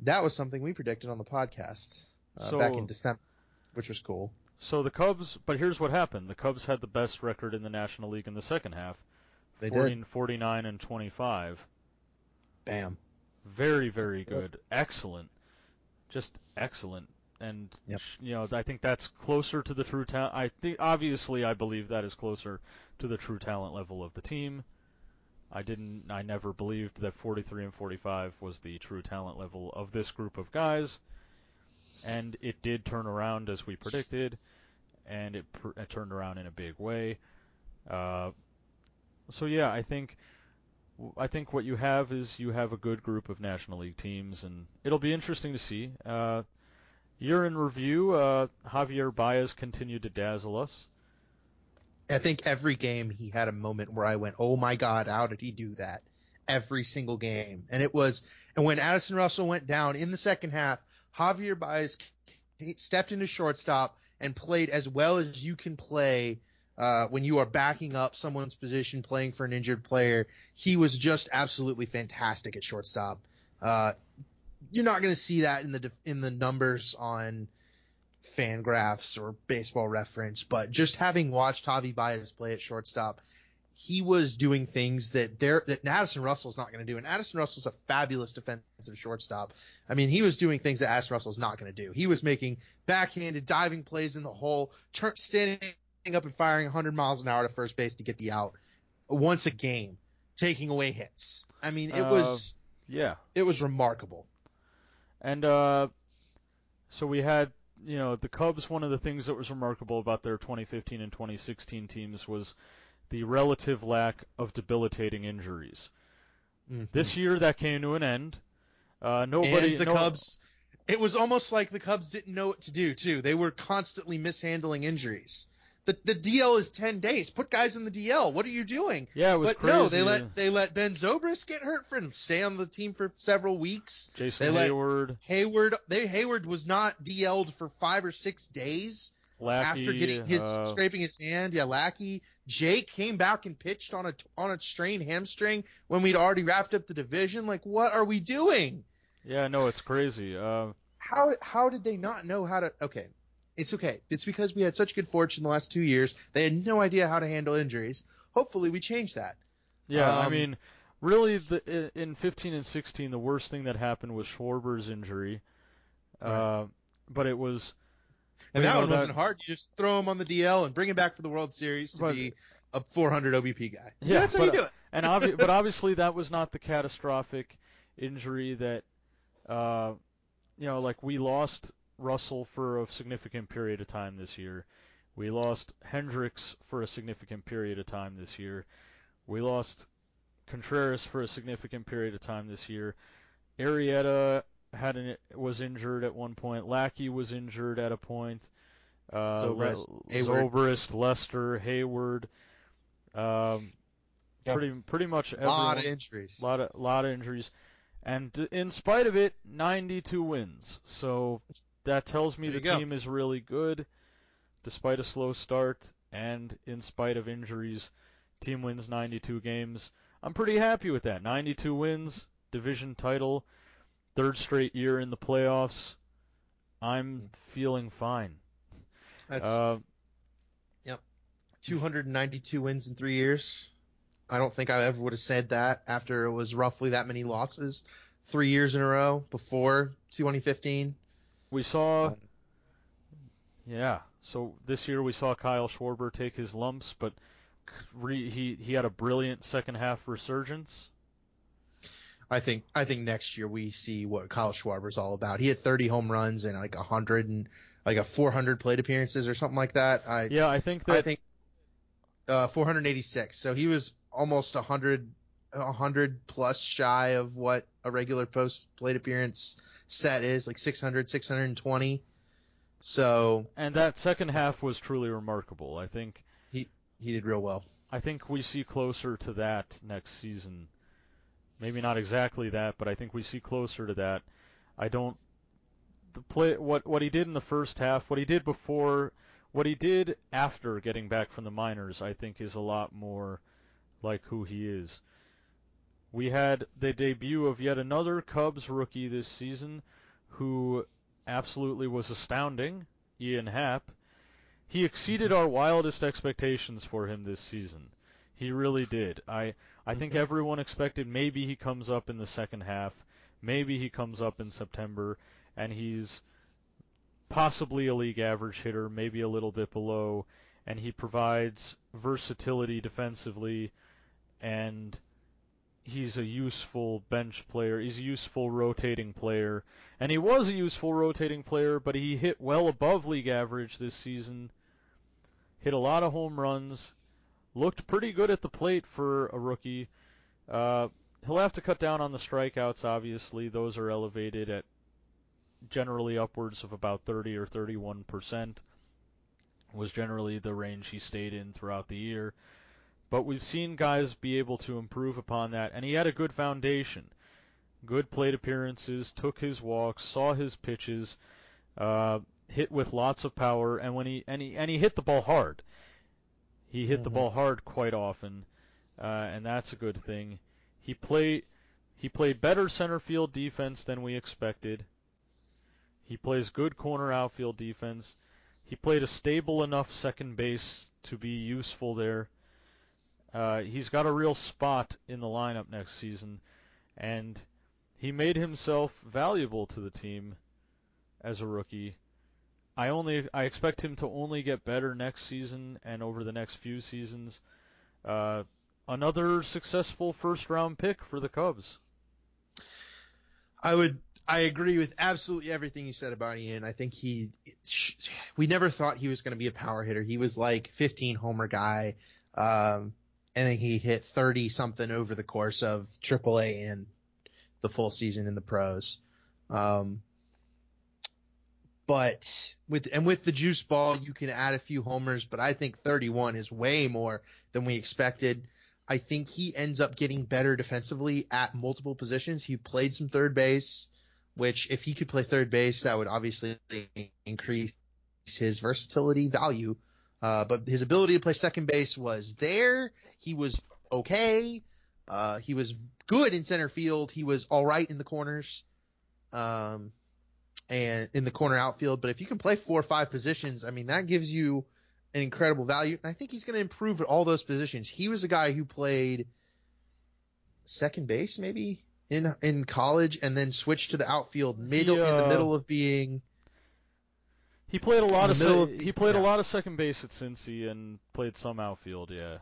that was something we predicted on the podcast uh, back in December, which was cool. So the Cubs, but here's what happened: the Cubs had the best record in the National League in the second half. They 40, did. 49 and 25. Bam. Very, very good. Excellent. Just excellent. And Yep. you know, I think that's closer to the true talent. I think obviously I believe that is closer to the true talent level of the team. I didn't I never believed that 43 and 45 was the true talent level of this group of guys. And it did turn around as we predicted, and it, pr- it turned around in a big way. Uh, so yeah, I think I think what you have is you have a good group of National League teams, and it'll be interesting to see. Uh, year in review, uh, Javier Baez continued to dazzle us. I think every game he had a moment where I went, "Oh my God, how did he do that?" Every single game, and it was. And when Addison Russell went down in the second half, Javier Baez stepped into shortstop and played as well as you can play uh, when you are backing up someone's position, playing for an injured player. He was just absolutely fantastic at shortstop. Uh, you're not going to see that in the in the numbers on Fangraphs or Baseball Reference, but just having watched Javi Baez play at shortstop, he was doing things that there that Addison Russell's not going to do. And Addison Russell's a fabulous defensive shortstop. I mean, he was doing things that Addison Russell's not going to do. He was making backhanded diving plays in the hole, turn, standing up and firing 100 miles an hour to first base to get the out once a game, taking away hits. I mean, it Uh, was Yeah, it was remarkable. And uh, so we had you know the Cubs. One of the things that was remarkable about their 2015 and 2016 teams was the relative lack of debilitating injuries. Mhm. This year that came to an end. Uh, nobody. and the no- Cubs, it was almost like the Cubs didn't know what to do too. They were constantly mishandling injuries. The, the DL is 10 days. Put guys in the DL. What are you doing? Yeah, it was but crazy. no, they let they let Ben Zobrist get hurt for and stay on the team for several weeks. Jason they Heyward, Heyward, they Heyward was not DL'd for five or six days Lackey, after getting his uh, scraping his hand. Yeah, Lackey. Jake came back and pitched on a on a strained hamstring when we'd already wrapped up the division. Like, what are we doing? Yeah, no, it's crazy. Uh, How how did they not know how to? Okay, it's okay. It's because we had such good fortune the last two years. They had no idea how to handle injuries. Hopefully, we change that. yeah, I Um, mean, really, the in 15 and 16, the worst thing that happened was Schwarber's injury. Uh, but it was And that one that- wasn't hard. You just throw him on the DL and bring him back for the World Series to But- be a 400 OBP guy. Yeah, that's how you do it. and obvi- but obviously that was not the catastrophic injury that uh, you know like we lost Russell for a significant period of time this year. We lost Hendricks for a significant period of time this year. We lost Contreras for a significant period of time this year. Arrieta had an, was injured at one point. Lackey was injured at a point. Uh, Zobrist, Le- Zobrist, Lester, Heyward. Um, Yep. Pretty pretty much A everyone. lot of injuries. lot of lot of injuries, and in spite of it, 92 wins. So that tells me the go. team is really good, despite a slow start and in spite of injuries. Team wins 92 games. I'm pretty happy with that. 92 wins, division title, third straight year in the playoffs. I'm feeling fine. That's Uh, 292 wins in three years. I don't think I ever would have said that after it was roughly that many losses three years in a row before 2015. We saw, Um, yeah. So this year we saw Kyle Schwarber take his lumps, but re- he he had a brilliant second half resurgence. I think I think next year we see what Kyle Schwarber's all about. He had 30 home runs and like 100 and like a 400 plate appearances or something like that. I Yeah, I think that I think uh, 486. So he was almost 100, 100 plus shy of what a regular post plate appearance set is, like 600, 620. So and that second half was truly remarkable. I think he did real well. I think we see closer to that next season. Maybe not exactly that, but I think we see closer to that. I don't the play what what he did in the first half, what he did before, what he did after getting back from the minors, I think is a lot more like who he is. We had the debut of yet another Cubs rookie this season who absolutely was astounding, Ian Happ. He exceeded our wildest expectations for him this season. He really did. I I think everyone expected maybe he comes up in the second half, maybe he comes up in September, and he's possibly a league average hitter, maybe a little bit below, and he provides versatility defensively, and he's a useful bench player. He's a useful rotating player, and he was a useful rotating player, but he hit well above league average this season. Hit a lot of home runs, looked pretty good at the plate for a rookie. Uh, he'll have to cut down on the strikeouts, obviously. Those are elevated at generally upwards of about 30 or 31 percent. Was generally the range he stayed in throughout the year. But we've seen guys be able to improve upon that, and he had a good foundation. Good plate appearances, took his walks, saw his pitches, uh, hit with lots of power, and when he and he and he hit the ball hard. He hit the Mhm. ball hard quite often, uh, and that's a good thing. He played he played better center field defense than we expected. He plays good corner outfield defense. He played a stable enough second base to be useful there. Uh, he's got a real spot in the lineup next season, and he made himself valuable to the team as a rookie. I only I expect him to only get better next season and over the next few seasons. Uh, another successful first round pick for the Cubs. I would I agree with absolutely everything you said about Ian. I think he we never thought he was going to be a power hitter. He was like 15 homer guy. Um and then he hit 30 something over the course of AAA and the full season in the pros. Um but with and with the juice ball, you can add a few homers. But I think 31 is way more than we expected. I think he ends up getting better defensively at multiple positions. He played some third base, which if he could play third base, that would obviously increase his versatility value. Uh, but his ability to play second base was there. He was okay. Uh, he was good in center field. He was all right in the corners, um, and in the corner outfield. But if you can play four or five positions, I mean, that gives you an incredible value. And I think he's going to improve at all those positions. He was a guy who played second base maybe in in college and then switched to the outfield middle He, in the middle of being He played a lot of, middle se- of- he played a lot of second base at Cincy and played some outfield. Yeah.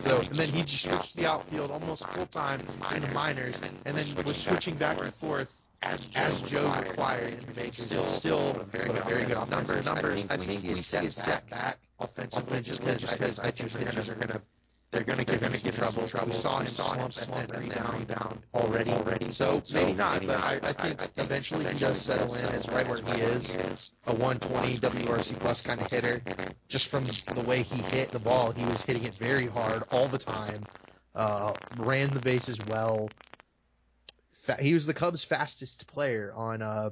So and then he just switched to the outfield almost full time in the minors, and then was switching back and forth as Joe required in the majors. Still, still put up very good offensive numbers. I think we see a step back offensively just because I think pitchers are gonna they're gonna get gonna get trouble. We saw him slump slump and then rebound already. Already. So maybe not, but I, I think eventually he does settle in as right where he is, a 120 WRC plus kind of hitter just from the way he hit the ball, he was hitting it very hard all the time. Uh, ran the bases well. He was the Cubs' fastest player on uh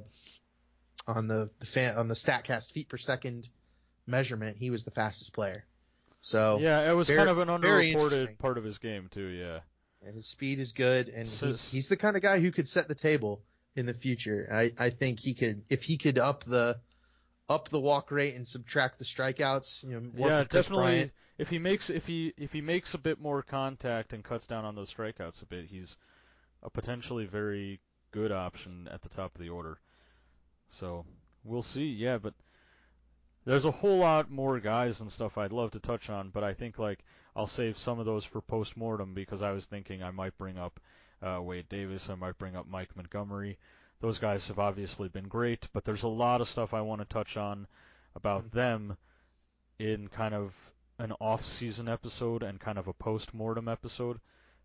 on the, the fan on the Statcast feet per second measurement. He was the fastest player. So yeah, it was very- kind of an underreported part of his game too. Yeah. and his speed is good, and So- he's he's the kind of guy who could set the table in the future. I I think he could if he could up the up the walk rate and subtract the strikeouts. You know, work yeah, definitely. Bryant. If he makes if he if he makes a bit more contact and cuts down on those strikeouts a bit, he's a potentially very good option at the top of the order. So we'll see. Yeah, but there's a whole lot more guys and stuff I'd love to touch on, but I think like I'll save some of those for post mortem because I was thinking I might bring up uh, Wade Davis, I might bring up Mike Montgomery. Those guys have obviously been great, but there's a lot of stuff I want to touch on about them in kind of an off-season episode and kind of a post-mortem episode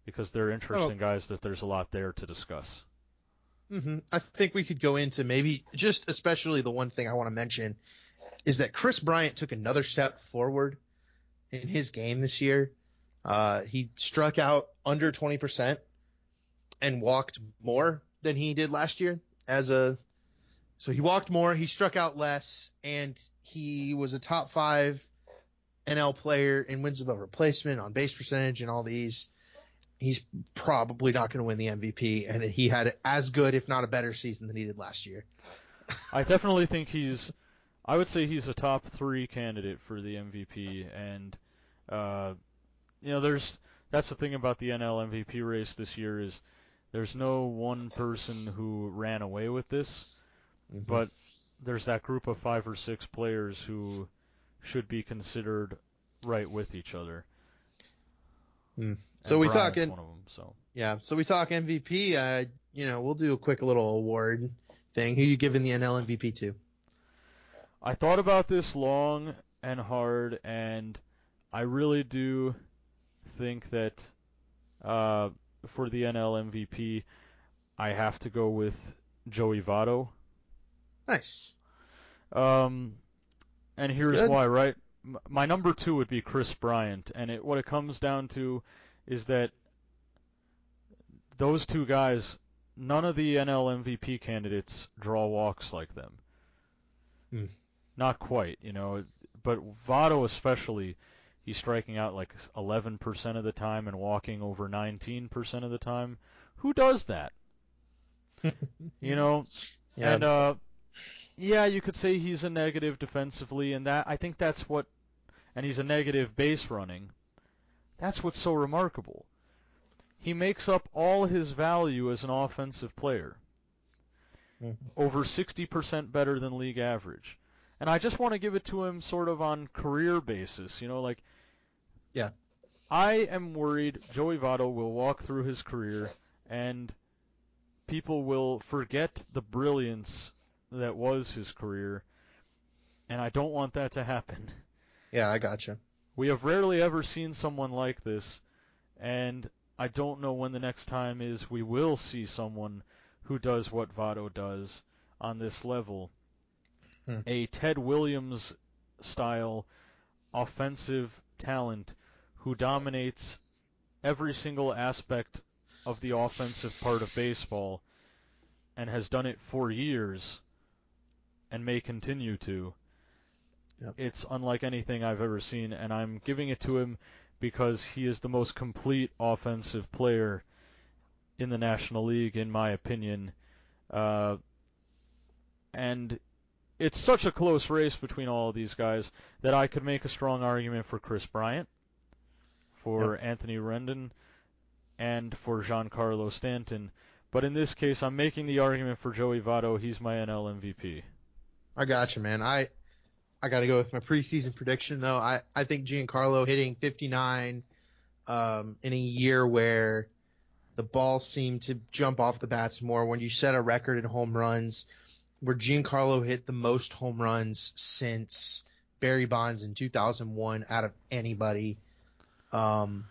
because they're interesting guys that there's a lot there to discuss. hmm I think we could go into maybe just especially the one thing I want to mention is that Kris Bryant took another step forward in his game this year. Uh, he struck out under 20% and walked more than he did last year as a, so he walked more, he struck out less, and he was a top five NL player in wins above replacement, on base percentage, and all these. He's probably not going to win the MVP, and he had as good, if not a better season than he did last year. I definitely think he's. I would say he's a top three candidate for the MVP, and uh, you know, there's that's the thing about the NL MVP race this year is there's no one person who ran away with this, but there's that group of five or six players who should be considered right with each other. And So we talk talking- one of them. So Yeah, so we talk MVP. Uh, you know, we'll do a quick little award thing. Who you giving the NL MVP to? I thought about this long and hard, and I really do think that uh, for the NL MVP, I have to go with Joey Votto. Nice. Um, and here's why, right? My number two would be Kris Bryant, and it, what it comes down to is that those two guys, none of the NL MVP candidates draw walks like them. Hmm. Not quite, you know. But Votto especially, he's striking out like 11% of the time and walking over 19% of the time. Who does that? you know, Yeah. and uh, yeah, you could say he's a negative defensively, and that I think that's what, and he's a negative base running. That's what's so remarkable. He makes up all his value as an offensive player. Mhm. Over 60% better than league average. And I just want to give it to him sort of on career basis, you know, like Yeah. I am worried Joey Votto will walk through his career and people will forget the brilliance that was his career, and I don't want that to happen. yeah, I gotcha. We have rarely ever seen someone like this, and I don't know when the next time is we will see someone who does what Votto does. on this level. Hmm. A Ted Williams style offensive talent who dominates every single aspect of the offensive part of baseball and has done it for years and may continue to. Yep. It's unlike anything I've ever seen, and I'm giving it to him because he is the most complete offensive player in the National League, in my opinion. Uh, and it's such a close race between all of these guys that I could make a strong argument for Kris Bryant, for Anthony Rendon, and for Giancarlo Stanton. But in this case, I'm making the argument for Joey Votto. He's my NL MVP. I got you, man. I I got to go with my preseason prediction though. I I think Giancarlo hitting 59 um, in a year where the ball seemed to jump off the bats more. When you set a record in home runs, where Giancarlo hit the most home runs since Barry Bonds in 2001 out of anybody. Um,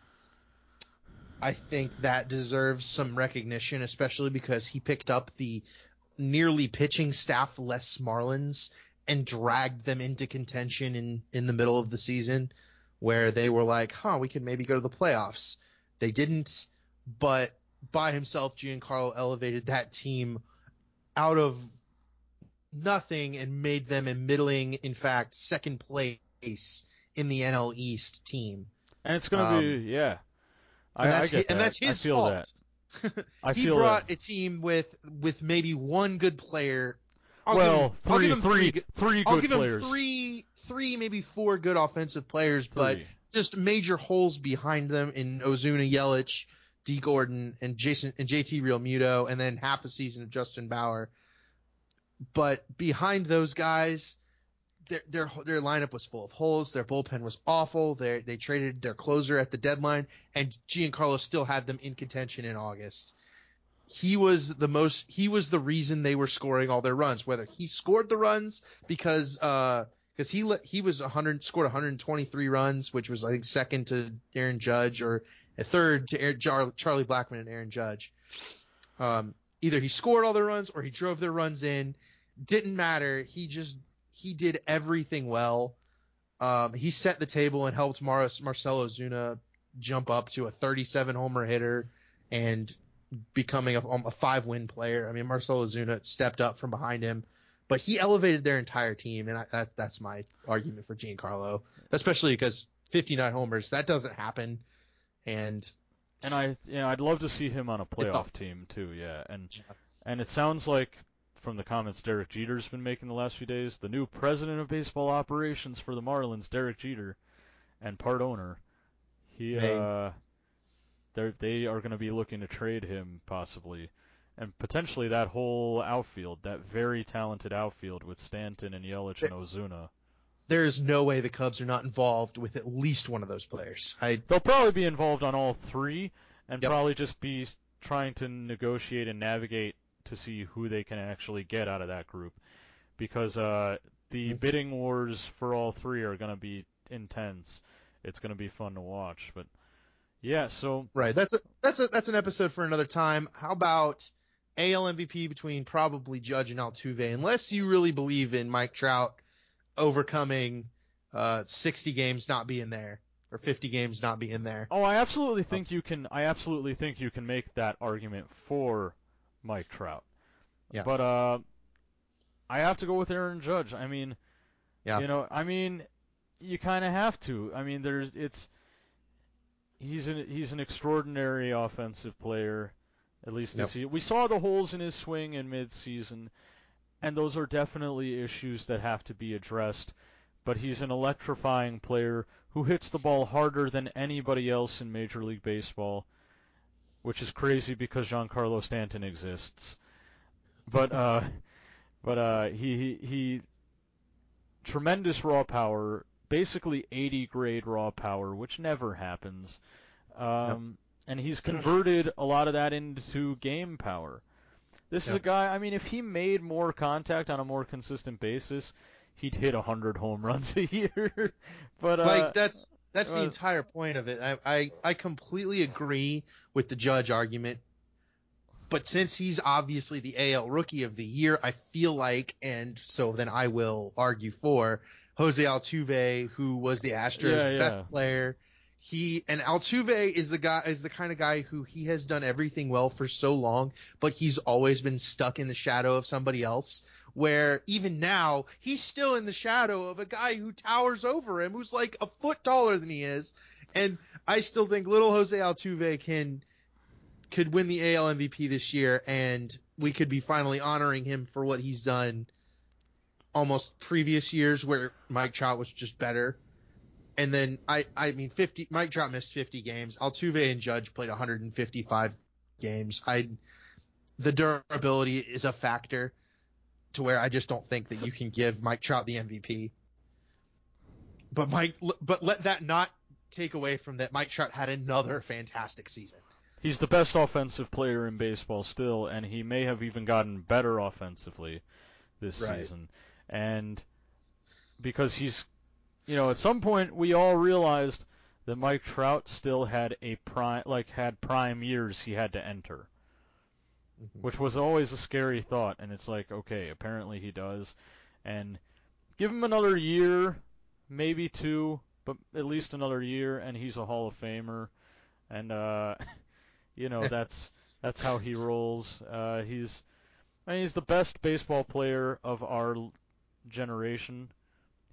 I think that deserves some recognition, especially because he picked up the nearly pitching staff less Marlins and dragged them into contention in, in the middle of the season where they were like, huh, we can maybe go to the playoffs. They didn't, but by himself, Giancarlo elevated that team out of nothing and made them a middling, in fact, second place in the NL East team. And it's going to Um, be, yeah. I, And I that's, get hi- that. and that's his I feel fault. that. I he brought that. a team with with maybe one good player. I'll well, give him, I'll three, give him three, good- three I'll give players. him three, three, maybe four good offensive players, but just major holes behind them in Ozuna, Yelich, D. Gordon, and Jason and JT Realmuto, and then half a season of Justin Bour. But behind those guys, their their their lineup was full of holes. Their bullpen was awful. They they traded their closer at the deadline, and Giancarlo still had them in contention in August. He was the most. He was the reason they were scoring all their runs. Whether he scored the runs because uh because he let he was 100 scored 123 runs, which was I think second to Aaron Judge or a third to Aaron, Charlie Blackmon and Aaron Judge. Um, either he scored all their runs or he drove their runs in. Didn't matter. He just he did everything well. Um, he set the table and helped Mar- Marcell Ozuna jump up to a 37 homer hitter and becoming a, a five win player. I mean, Marcell Ozuna stepped up from behind him, but he elevated their entire team, and I, that that's my argument for Giancarlo, especially because 59 homers that doesn't happen, and And I, you know, I'd love to see him on a playoff awesome. team too. Yeah, and Yeah. and it sounds like from the comments Derek Jeter's been making the last few days, the new president of baseball operations for the Marlins, Derek Jeter, and part owner, he uh, they they are going to be looking to trade him possibly, and potentially that whole outfield, that very talented outfield with Stanton and Yelich and Ozuna. There is no way the Cubs are not involved with at least one of those players. I They'll probably be involved on all three, and Yep. probably just be trying to negotiate and navigate to see who they can actually get out of that group, because uh, the Mhm. bidding wars for all three are going to be intense. It's going to be fun to watch, but yeah. So Right. That's a that's a that's an episode for another time. How about AL MVP between probably Judge and Altuve, unless you really believe in Mike Trout overcoming uh 60 games not being there or 50 games not being there. Oh, I absolutely think you can. I absolutely think you can make that argument for Mike Trout. Yeah. But uh, I have to go with Aaron Judge. I mean, Yeah. you know, I mean, you kind of have to. I mean, there's it's he's an he's an extraordinary offensive player. At least this year, we saw the holes in his swing in mid-season, and those are definitely issues that have to be addressed. But he's an electrifying player who hits the ball harder than anybody else in Major League Baseball, which is crazy because Giancarlo Stanton exists. But uh, but uh, he he, he tremendous raw power, basically 80 grade raw power, which never happens. Um, And he's converted a lot of that into game power. This is a guy. I mean, if he made more contact on a more consistent basis, he'd hit 100 home runs a year. but uh, like that's that's the uh, entire point of it. I, I I completely agree with the Judge argument. but since he's obviously the AL Rookie of the Year, I feel like, and so then I will argue for Jose Altuve, who was the Astros' Yeah, yeah. best player. He and Altuve is the guy is the kind of guy who he has done everything well for so long, but he's always been stuck in the shadow of somebody else. Where even now he's still in the shadow of a guy who towers over him, who's like a foot taller than he is. And I still think little Jose Altuve can could win the AL MVP this year, and we could be finally honoring him for what he's done almost previous years where Mike Trout was just better. And then I, I mean, 50, Mike Trout missed 50 games. Altuve and Judge played 155 games. I, the durability is a factor to where I just don't think that you can give Mike Trout the MVP. But Mike, but let that not take away from that Mike Trout had another fantastic season. He's the best offensive player in baseball still, and he may have even gotten better offensively this Right. season. And because he's, you know, at some point we all realized that Mike Trout still had a prime, like had prime years he had to enter, Mhm. which was always a scary thought. And it's like, okay, apparently he does, and give him another year, maybe two, but at least another year, and he's a Hall of Famer. And uh, you know that's that's how he rolls. Uh, he's I mean, he's the best baseball player of our generation.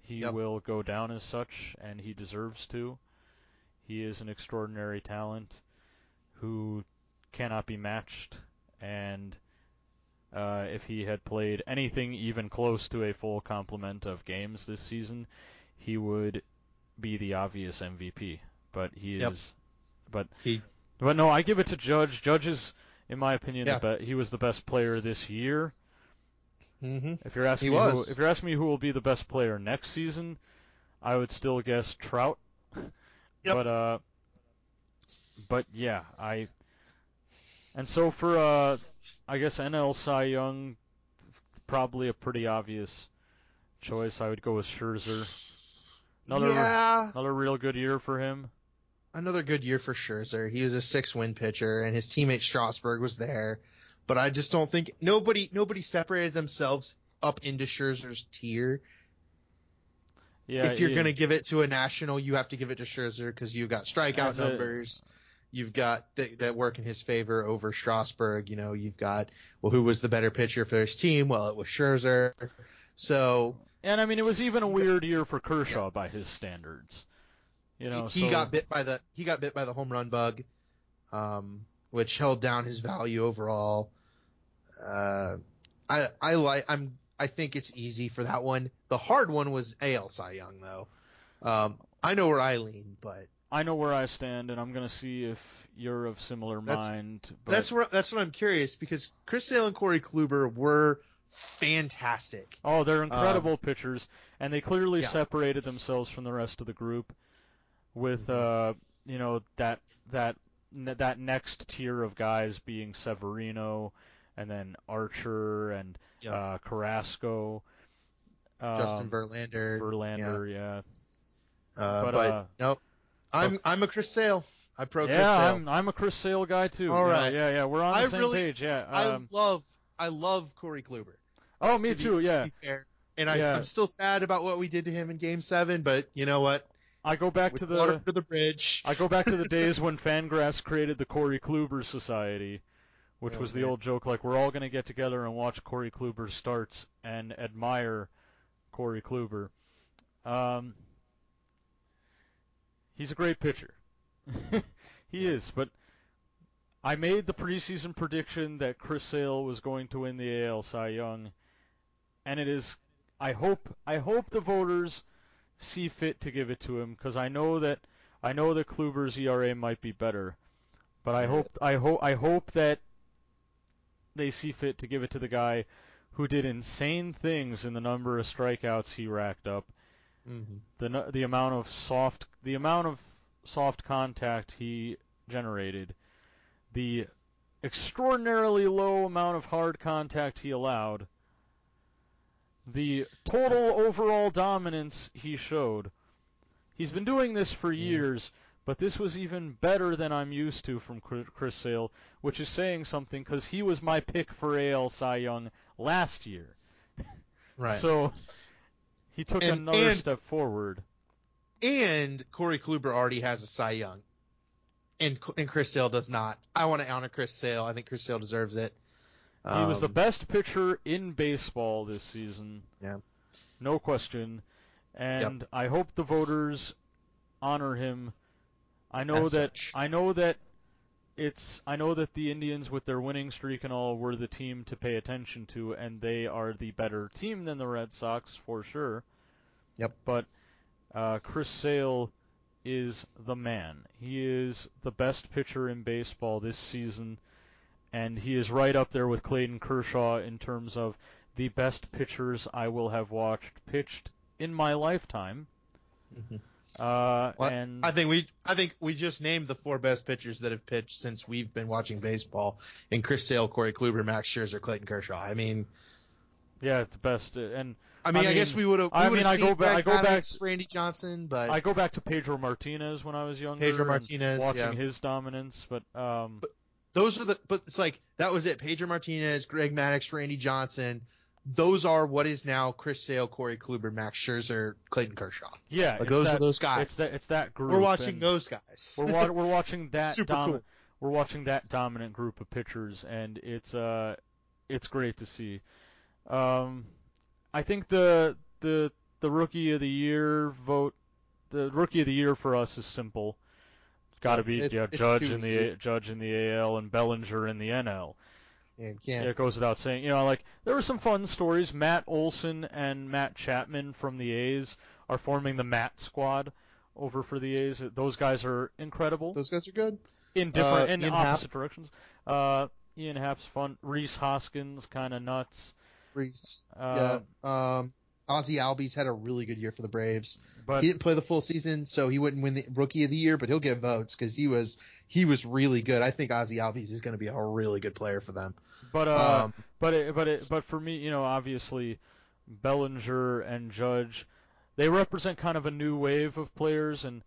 He Yep. will go down as such, and he deserves to. He is an extraordinary talent who cannot be matched, and uh, if he had played anything even close to a full complement of games this season, he would be the obvious MVP. But he Yep. is, but He, but no, I give it to Judge. Judge is, in my opinion, Yeah. the be- he was the best player this year. Hmm If you're asking He me was. who, if you're asking me who will be the best player next season, I would still guess Trout. Yep. But uh, but yeah, I. And so for uh, I guess NL Cy Young, probably a pretty obvious choice. I would go with Scherzer. Another- yeah, Another real good year for him. another good year for Scherzer. He was a six-win pitcher, and his teammate Strasburg was there. But I just don't think nobody nobody separated themselves up into Scherzer's tier. Yeah, if you're yeah. gonna give it to a national, you have to give it to Scherzer because you've got strikeout a- numbers. You've got th- that work in his favor over Strasburg. You know, you've got well, who was the better pitcher for his team? Well, it was Scherzer. So And I mean, it was even a weird year for Kershaw by his standards. You know, he so- got bit by the he got bit by the home run bug, um, which held down his value overall. Uh, I I like I'm I think it's easy for that one. The hard one was AL Cy Young though. Um, I know where I lean, but I know where I stand, and I'm gonna see if you're of similar That's- mind. But that's where that's what I'm curious because Chris Sale and Corey Kluber were fantastic. oh, they're incredible pitchers, and they clearly Um, yeah. separated themselves from the rest of the group with Mhm. uh, you know that that that next tier of guys being Severino, and then Archer and Yep. uh, Carrasco. Justin um, Verlander, Verlander, yeah. uh, but, but, uh, nope. I'm I'm a Chris Sale. I pro Chris yeah, Sale. I'm I'm a Chris Sale guy too. All right. yeah, yeah, we're on the I same really- page. Yeah. I Um, love I love Corey Kluber. oh, me to be- too. Yeah. be fair. And I, Yeah. I'm still sad about what we did to him in Game Seven, but you know what? I go back With to water the under the bridge. I go back to the days when Fangraphs created the Corey Kluber Society, which Oh, was the man. old joke like we're all going to get together and watch Corey Kluber starts and admire Corey Kluber. Um, he's a great pitcher. he is, but I made the preseason prediction that Chris Sale was going to win the AL Cy Young, and it is. I hope I hope the voters see fit to give it to him because I know that I know that Kluber's ERA might be better, but I hope. I hope I hope that they see fit to give it to the guy who did insane things in the number of strikeouts he racked up, Mhm. the the amount of soft the amount of soft contact he generated, the extraordinarily low amount of hard contact he allowed, the total overall dominance he showed. He's been doing this for Yeah. years, But this was even better than I'm used to from Chris Sale, which is saying something because he was my pick for AL Cy Young last year. Right. So he took And- another and- step forward. and Corey Kluber already has a Cy Young, and and Chris Sale does not. I want to honor Chris Sale. I think Chris Sale deserves it. He was the Um, best pitcher in baseball this season. Yeah. No question. And I hope the voters honor him. I know As that such. I know that it's I know that the Indians with their winning streak and all were the team to pay attention to and they are the better team than the Red Sox for sure. Yep. But uh, Chris Sale is the man. He is the best pitcher in baseball this season and he is right up there with Clayton Kershaw in terms of the best pitchers I will have watched pitched in my lifetime. Uh, Well, and I think we I think we just named the four best pitchers that have pitched since we've been watching baseball: and Chris Sale, Corey Kluber, Max Scherzer, Clayton Kershaw. I mean, yeah, it's the best. And I mean, I, I guess we would have. I mean, I go ba- I go back- Randy Johnson, but I go back to Pedro Martinez when I was younger. Pedro Martinez, watching yeah. his dominance, but um, those are the. But it's like that was it. Pedro Martinez, Greg Maddux, Randy Johnson. Those are what is now Chris Sale, Corey Kluber, Max Scherzer, Clayton Kershaw. yeah, Like those that, are those guys. It's that it's that group. We're watching those guys. We're wa- we're watching that Super domi- cool. we're watching that dominant group of pitchers, and it's uh it's great to see. Um, I think the the the rookie of the year vote, the rookie of the year for us is simple. Got to be It's- yeah, it's Judge in the easy. Judge in the AL and Bellinger in the NL. Yeah, can't. It goes without saying. You know, like there were some fun stories. Matt Olson and Matt Chapman from the A's are forming the Matt squad over for the A's. Those guys are incredible Those guys are good. in different Uh, in Ian Happ. opposite directions. Uh, Ian Happ's fun. Rhys Hoskins kind of nuts. Rhys. Uh, yeah. Um, Ozzie Albies had a really good year for the Braves. But he didn't play the full season, so he wouldn't win the Rookie of the Year, but he'll get votes because he was he was really good. I think Ozzie Albies is going to be a really good player for them. but uh, um, but it, but it, but for me, you know, obviously, Bellinger and Judge, they represent kind of a new wave of players, and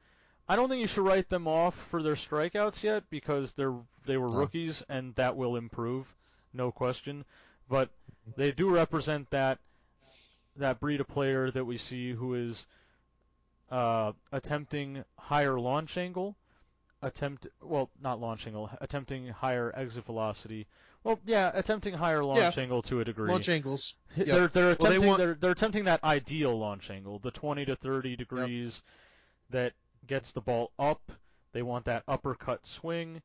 I don't think you should write them off for their strikeouts yet because they're they were rookies, and that will improve, no question. But they do represent that that breed of player that we see who is uh, attempting higher launch angle, attempt well not launch angle, attempting higher exit velocity. Well, yeah, attempting higher launch angle to a degree. launch angles. Yep. They're they're Well, they attempting want- they're they're attempting that ideal launch angle, the 20 to 30 degrees that gets the ball up. They want that uppercut swing.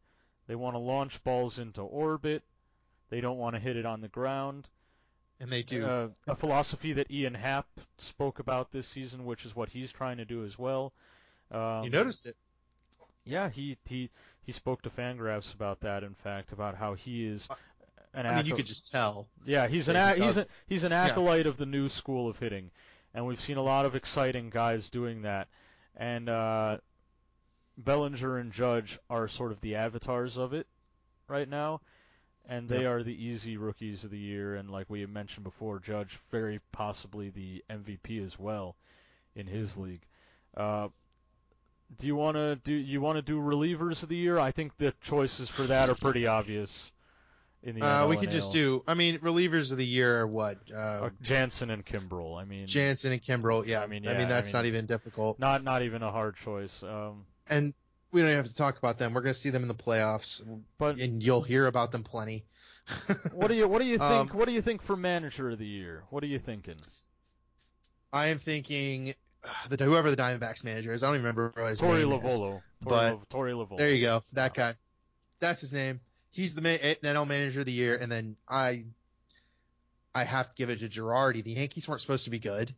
They want to launch balls into orbit. They don't want to hit it on the ground. And they do. Uh, a philosophy that Ian Happ spoke about this season, which is what he's trying to do as well. Um, you noticed it. Yeah, he he he spoke to Fangraphs about that. In fact, about how he is an I mean, you acco- could just tell. yeah, he's an a, he's a, he's an acolyte of the new school of hitting, and we've seen a lot of exciting guys doing that. And uh, Bellinger and Judge are sort of the avatars of it right now, and they are the easy rookies of the year. And like we had mentioned before, Judge very possibly the MVP as well in his Mm-hmm. league. Uh, do you want to do you want to do relievers of the year? I think the choices for that are pretty obvious. In the Uh, we could just do. I mean, relievers of the year are what? Uh, Uh, Jansen and Kimbrel. I mean, Jansen and Kimbrel. Yeah, I I mean, mean, yeah, I that's mean, not even difficult. not not even a hard choice. Um, And we don't even have to talk about them. We're going to see them in the playoffs, but and you'll hear about them plenty. what do you what do you think? Um, what do you think for manager of the year? What are you thinking? I am thinking uh, the whoever the Diamondbacks manager is. I don't even remember what his Torey name is. Lovullo. Torey, but- Lav- Torey Lovullo. There you go. That guy. That's his name. He's the ma- NL manager of the year, and then I, I have to give it to Girardi. The Yankees weren't supposed to be good,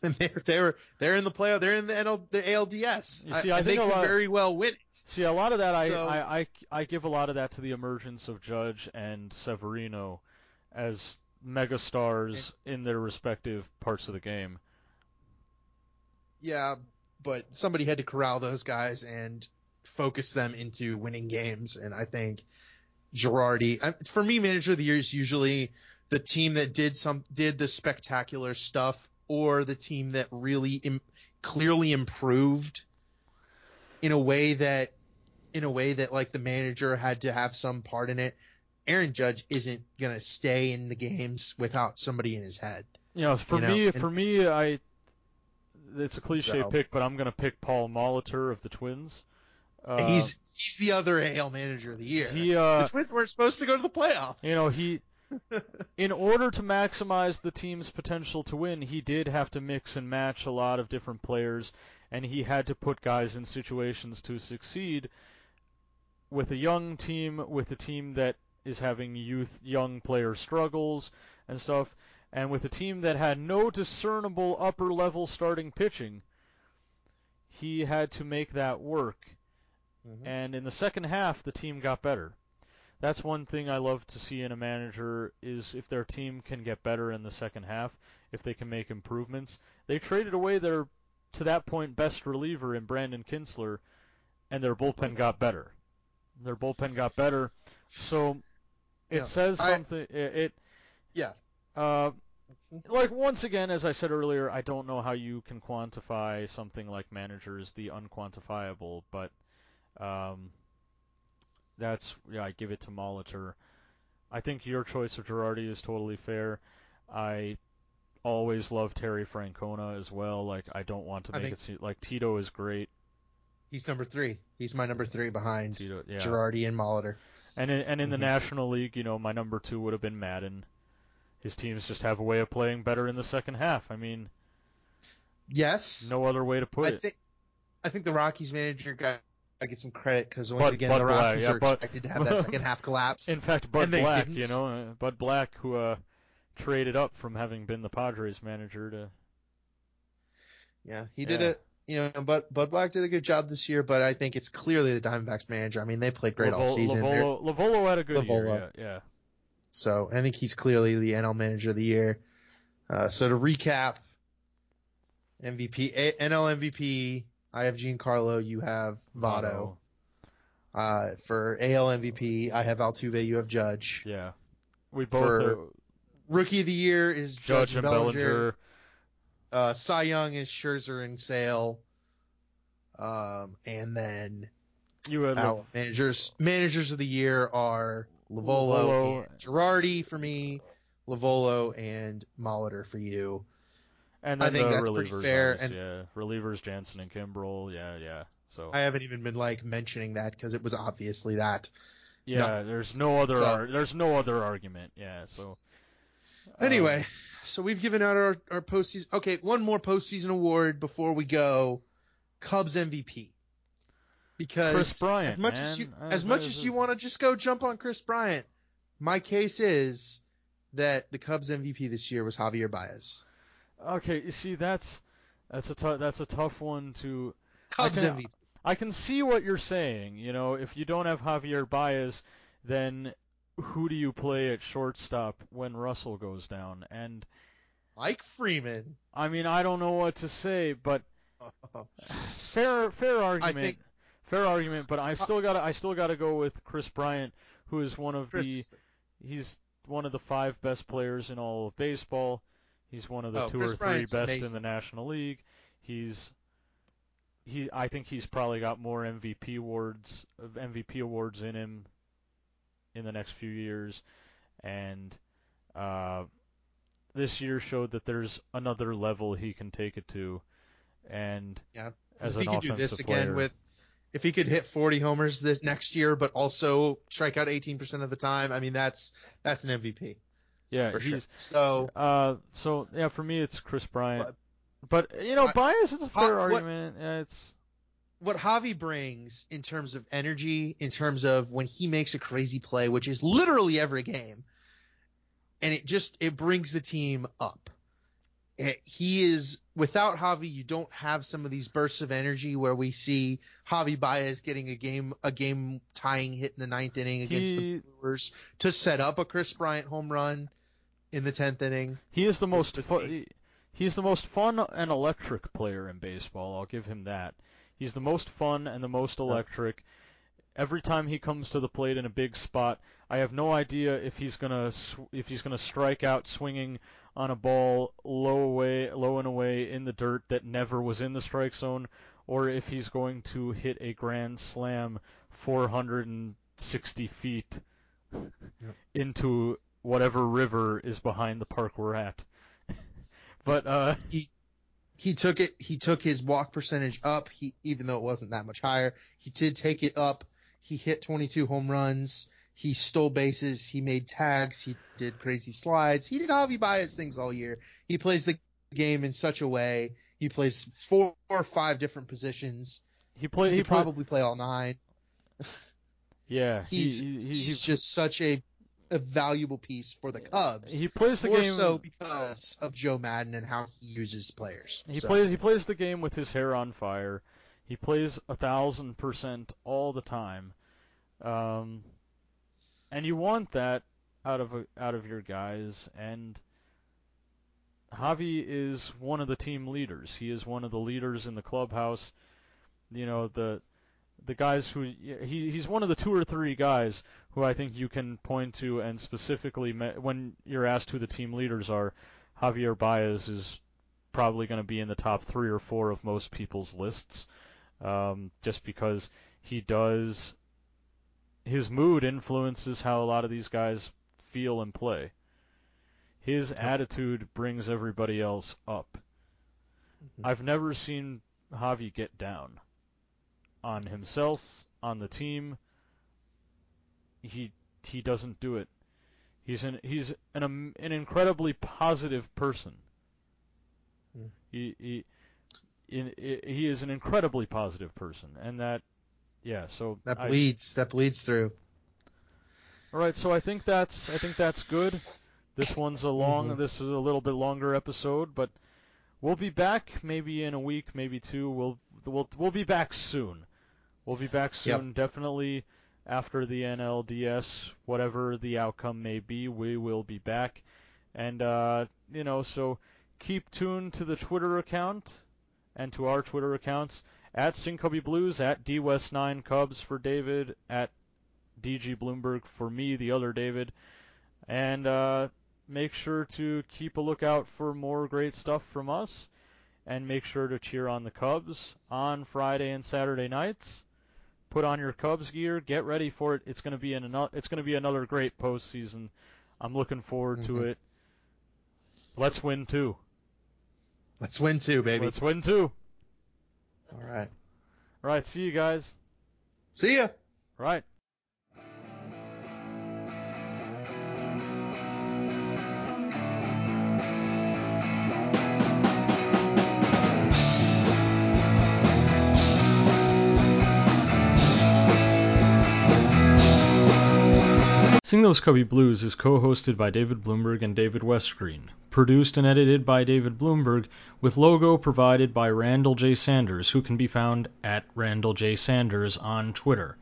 and they're they're they're in the playoff. They're in the NL the ALDS. You see, I they think could lot- very well win it. See, a lot of that I, So- I, I I give a lot of that to the emergence of Judge and Severino as megastars in their respective parts of the game. Yeah, but somebody had to corral those guys and focus them into winning games, and I think Girardi. For me, manager of the year is usually the team that did some did the spectacular stuff, or the team that really Im- clearly improved. in a way that in a way that like the manager had to have some part in it. Aaron Judge isn't gonna stay in the games without somebody in his head. You know, for You know, me, and- for me, I it's a cliche So- pick, but I'm gonna pick Paul Molitor of the Twins. Uh, he's he's the other AL manager of the year. he uh the Twins weren't supposed to go to the playoffs. you know he in order to maximize the team's potential to win, he did have to mix and match a lot of different players, and he had to put guys in situations to succeed. With a young team, with a team that is having youth, young player struggles and stuff, and with a team that had no discernible upper level starting pitching, he had to make that work. Mhm. And in the second half, the team got better. That's one thing I love to see in a manager is if their team can get better in the second half, if they can make improvements. They traded away their to that point best reliever in Brandon Kintzler, and their bullpen got better. Their bullpen got better, so it Yeah, says something. It, it Yeah. uh, like once again, as I said earlier, I don't know how you can quantify something like managers, the unquantifiable, but um, that's yeah, I give it to Molitor. I think your choice of Girardi is totally fair. I always love Terry Francona as well. Like I don't want to make it seem like Tito is great. He's number three. He's my number three behind Tito, yeah. Girardi and Molitor. And in, and in the Mhm. National League, you know, my number two would have been Maddon. His teams just have a way of playing better in the second half. I mean, Yes. no other way to put I it. think I think the Rockies manager got I get some credit because once again the Black, Rockies yeah, are expected to have that second half collapse. In fact, Bud Black, didn't. you know, uh, Bud Black, who uh, traded up from having been the Padres manager to. yeah, he did it. You know, Bud Bud Black did a good job this year, but I think it's clearly the Diamondbacks manager. I mean, they played great all season. Lovullo, Lovullo had a good Lovullo. year. Yeah, yeah. So I think he's clearly the NL Manager of the Year. Uh, so to recap, MVP, A- NL MVP, I have Giancarlo, you have Votto. Uh, for AL MVP, I have Altuve, you have Judge. Yeah. We both For uh, Rookie of the Year is Judge, Judge and Bellinger. Bellinger. Uh, Cy Young is Scherzer and Sale. Um, and then You had our managers managers of the year are Lovullo, Lovullo. and Girardi for me, Lovullo and Molitor for you. And I then think the that's pretty relievers, fair, obviously, yeah, relievers Jansen and Kimbrel. Yeah, yeah. So I haven't even been like mentioning that because it was obviously that. yeah, there's no other So- ar- there's no other argument. Yeah. So um, Anyway, so we've given out our our postseason. Okay, one more postseason award before we go. Cubs MVP. Because Kris Bryant, as much as you man. as Uh, much this as you want to just go jump on Kris Bryant, my case is that the Cubs MVP this year was Javier Baez. Okay, you see that's that's a that's a tough one to Cubs can- MVP. I can see what you're saying. You know, if you don't have Javier Baez, then who do you play at shortstop when Russell goes down? And Mike Freeman. I mean, I don't know what to say, but fair fair argument. think- fair argument, but I uh, still got to I still got to go with Kris Bryant, who is one of Kris the he's one of the five best players in all of baseball. He's one of the Oh, two Kris or three Bryant's best in the National League. He's he I think he's probably got more MVP awards of MVP awards in him in the next few years and uh this year showed that there's another level he can take it to and Yeah. as if he could do this offensive again with if he could hit 40 homers this next year but also strike out 18% of the time, I mean that's that's an MVP yeah, for he's sure. So, Uh, so yeah, for me it's Kris Bryant. But, you know, I- bias is a Ha- fair what- argument. Yeah, it's what Javi brings in terms of energy, in terms of when he makes a crazy play, which is literally every game, and it just it brings the team up. It- he is without Javi, you don't have some of these bursts of energy where we see Javi Baez getting a game a game tying hit in the ninth inning against he the Brewers to set up a Kris Bryant home run in the tenth inning. he is the most fu- he's the most fun and electric player in baseball. I'll give him that. He's the most fun and the most electric. Every time he comes to the plate in a big spot, I have no idea if he's gonna sw- if he's gonna strike out swinging on a ball low away, low and away in the dirt that never was in the strike zone, or if he's going to hit a grand slam 460 feet into whatever river is behind the park we're at. but uh, he he took it. He took his walk percentage up. He even though it wasn't that much higher, he did take it up. He hit 22 home runs. He stole bases. He made tags. He did crazy slides. He did Javi Baez things all year. He plays the game in such a way. He plays four or five different positions. he played. He, He, probably play all nine. Yeah, He's he, he, he's just such a a valuable piece for the Cubs. he plays the more game. so because of Joe Maddon and how he uses players. He So, plays he plays the game with his hair on fire. He plays a thousand percent all the time, um, and you want that out of a, out of your guys. And Javi is one of the team leaders. He is one of the leaders in the clubhouse. You know the the guys who he he's one of the two or three guys who I think you can point to and specifically me- when you're asked who the team leaders are. Javier Baez is probably going to be in the top three or four of most people's lists, um, just because he does. His mood influences how a lot of these guys feel and play. His attitude brings everybody else up. Mhm. I've never seen Javi get down on himself, on the team. He he doesn't do it. He's an he's an um, an incredibly positive person. Hmm. He he in, i he is an incredibly positive person, and that yeah. So that I- bleeds. that bleeds through. all right, so I think that's I think that's good. This one's a long Mhm. this is a little bit longer episode, but we'll be back maybe in a week, maybe two. We'll we'll we'll be back soon. We'll be back Yep. soon, definitely after the NLDS, whatever the outcome may be, we will be back. And uh, you know, so keep tuned to the Twitter account and to our Twitter accounts at Sing Cubby Blues, at DWest9 Cubs for David, at DG Bloomberg for me, the other David. And uh, make sure to keep a lookout for more great stuff from us. And make sure to cheer on the Cubs on Friday and Saturday nights. Put on your Cubs gear. Get ready for it. It's going to be an it's going to be another great postseason. I'm looking forward to Mhm. it. Let's win two. Let's win two, baby. Let's win two. All right. All right. See you guys. See ya. All right. Sing Those Cubby Blues is co hosted by David Bloomberg and David Westgreen. Produced and edited by David Bloomberg, with logo provided by Randall J. Sanders, who can be found at Randall J. Sanders on Twitter.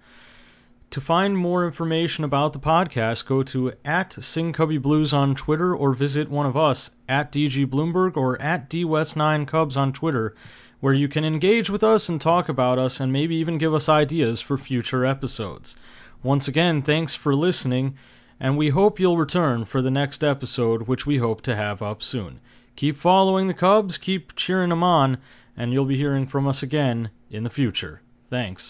To find more information about the podcast, go to at Sing Cubby Blues on Twitter or visit one of us at DG Bloomberg or at DWest9Cubs on Twitter, where you can engage with us and talk about us and maybe even give us ideas for future episodes. Once again, thanks for listening, and we hope you'll return for the next episode, which we hope to have up soon. Keep following the Cubs, keep cheering them on, and you'll be hearing from us again in the future. Thanks.